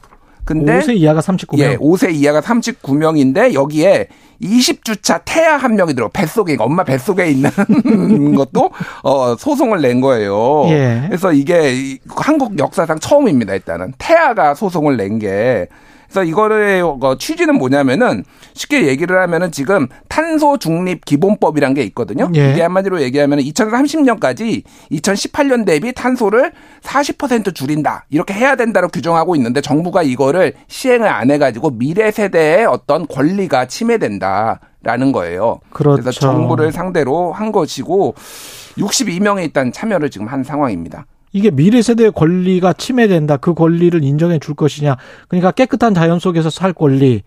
근데 5세 이하가 39명.
예, 5세 이하가 39명인데 여기에 20주차 태아 한 명이 들어 뱃속에 엄마 뱃속에 있는 <laughs> 것도 어 소송을 낸 거예요.
예.
그래서 이게 한국 역사상 처음입니다. 일단은 태아가 소송을 낸 게 그래서 이거를 어, 취지는 뭐냐면은 쉽게 얘기를 하면은 지금 탄소 중립 기본법이란 게 있거든요. 예. 이게 한마디로 얘기하면 2030년까지 2018년 대비 탄소를 40% 줄인다. 이렇게 해야 된다고 규정하고 있는데 정부가 이거를 시행을 안 해가지고 미래 세대의 어떤 권리가 침해된다. 라는 거예요.
그렇죠.
그래서 정부를 상대로 한 것이고 62명의 일단 참여를 지금 한 상황입니다.
이게 미래 세대의 권리가 침해된다. 그 권리를 인정해 줄 것이냐. 그러니까 깨끗한 자연 속에서 살 권리.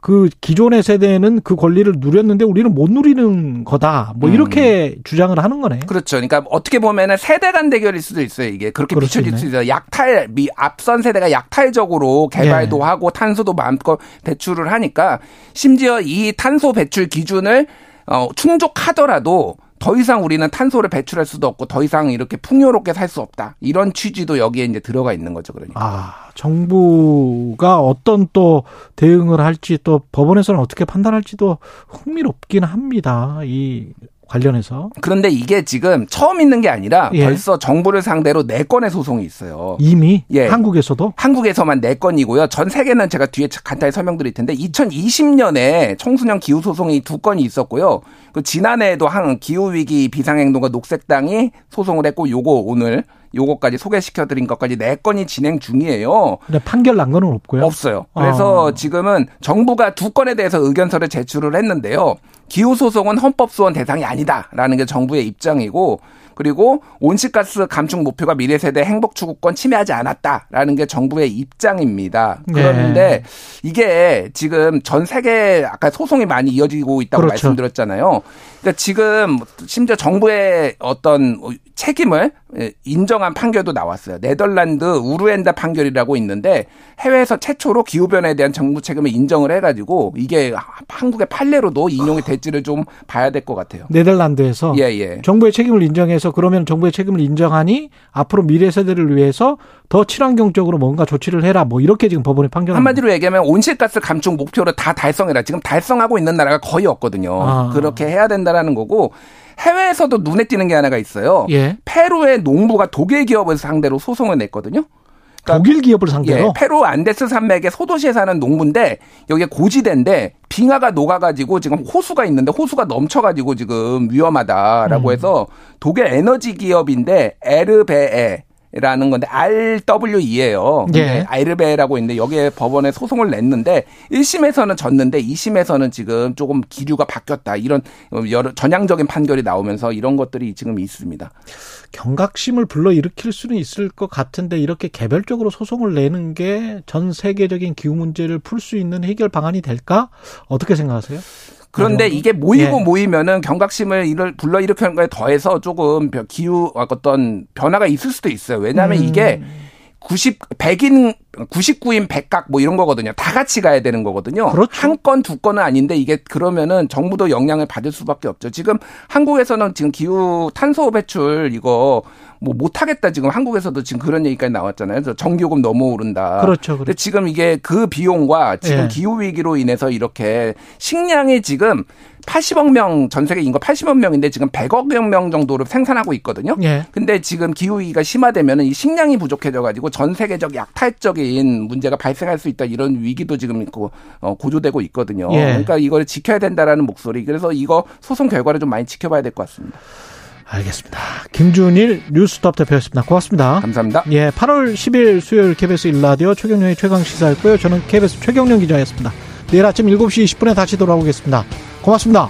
그 기존의 세대는 그 권리를 누렸는데 우리는 못 누리는 거다. 뭐 음. 이렇게 음. 주장을 하는 거네.
그렇죠. 그러니까 어떻게 보면은 세대 간 대결일 수도 있어요. 이게 그렇게 비춰질 수 있어요. 약탈 미 앞선 세대가 약탈적으로 개발도 네. 하고 탄소도 마음껏 배출을 하니까 심지어 이 탄소 배출 기준을 어 충족하더라도 더 이상 우리는 탄소를 배출할 수도 없고 더 이상 이렇게 풍요롭게 살 수 없다. 이런 취지도 여기에 이제 들어가 있는 거죠. 그러니까.
아, 정부가 어떤 또 대응을 할지 또 법원에서는 어떻게 판단할지도 흥미롭긴 합니다. 이 관련해서.
그런데 이게 지금 처음 있는 게 아니라 예. 벌써 정부를 상대로 네 건의 소송이 있어요.
이미 예. 한국에서도
한국에서만 네 건이고요. 전 세계는 제가 뒤에 간단히 설명드릴 텐데 2020년에 청소년 기후 소송이 두 건이 있었고요. 그 지난해에도 한 기후 위기 비상행동과 녹색당이 소송을 했고 요거 오늘 요거까지 소개시켜 드린 것까지 네 건이 진행 중이에요.
근데 판결 난 거는 없고요.
없어요. 그래서 아. 지금은 정부가 두 건에 대해서 의견서를 제출을 했는데요. 기후소송은 헌법소원 대상이 아니다라는 게 정부의 입장이고 그리고 온실가스 감축 목표가 미래 세대 행복 추구권 침해하지 않았다라는 게 정부의 입장입니다. 네. 그런데 네. 이게 지금 전 세계 아까 소송이 많이 이어지고 있다고 그렇죠. 말씀드렸잖아요. 그러니까 지금 심지어 정부의 어떤 책임을 인정한 판결도 나왔어요. 네덜란드 우르엔다 판결이라고 있는데 해외에서 최초로 기후 변화에 대한 정부 책임을 인정을 해가지고 이게 한국의 판례로도 인용이 될지를 좀 봐야 될 것 같아요.
네덜란드에서 예, 예. 정부의 책임을 인정해서 그러면 정부의 책임을 인정하니 앞으로 미래 세대를 위해서 더 친환경적으로 뭔가 조치를 해라 뭐 이렇게 지금 법원이 판결
한마디로 얘기하면 온실가스 감축 목표를 다 달성해라. 지금 달성하고 있는 나라가 거의 없거든요. 아. 그렇게 해야 된다라는 거고 해외에서도 눈에 띄는 게 하나가 있어요. 예. 페루의 농부가 독일 기업을 상대로 소송을 냈거든요.
그러니까 독일 기업을 상대로 예,
페루 안데스 산맥의 소도시에 사는 농부인데 여기에 고지대인데 빙하가 녹아가지고 지금 호수가 있는데 호수가 넘쳐가지고 지금 위험하다라고 음. 해서 독일 에너지 기업인데 에르베에 라는 건데 RWE예요. 예. 아이르베라고 있는데 여기에 법원에 소송을 냈는데 1심에서는 졌는데 2심에서는 지금 조금 기류가 바뀌었다. 이런 여러 전향적인 판결이 나오면서 이런 것들이 지금 있습니다.
경각심을 불러 일으킬 수는 있을 것 같은데 이렇게 개별적으로 소송을 내는 게 전 세계적인 기후 문제를 풀 수 있는 해결 방안이 될까? 어떻게 생각하세요?
그런데 이게 모이고 예. 모이면은 경각심을 이를 불러 일으키는 거에 더해서 조금 기후 어떤 변화가 있을 수도 있어요. 왜냐하면 음. 이게 90, 100인, 99인 100각 뭐 이런 거거든요. 다 같이 가야 되는 거거든요. 그렇죠. 한 건, 두 건은 아닌데 이게 그러면은 정부도 영향을 받을 수밖에 없죠. 지금 한국에서는 지금 기후 탄소 배출 이거 뭐 못하겠다 지금 한국에서도 지금 그런 얘기까지 나왔잖아요. 그래서 전기요금 너무 오른다.
그렇죠. 그렇죠.
근데 지금 이게 그 비용과 지금 예. 기후 위기로 인해서 이렇게 식량이 지금 80억 명 전 세계 인구 80억 명인데 지금 100억 명 정도로 생산하고 있거든요. 예. 근데 지금 기후 위기가 심화되면은 이 식량이 부족해져 가지고 전 세계적 약탈적인 문제가 발생할 수 있다 이런 위기도 지금 있고 어, 고조되고 있거든요. 예. 그러니까 이걸 지켜야 된다라는 목소리. 그래서 이거 소송 결과를 좀 많이 지켜봐야 될 것 같습니다.
알겠습니다. 김준일 뉴스톱 대표였습니다. 고맙습니다.
감사합니다.
예, 8월 10일 수요일 KBS 일라디오 최경련의 최강 시사였고요. 저는 KBS 최경련 기자였습니다. 내일 아침 7시 20분에 다시 돌아오겠습니다. 고맙습니다.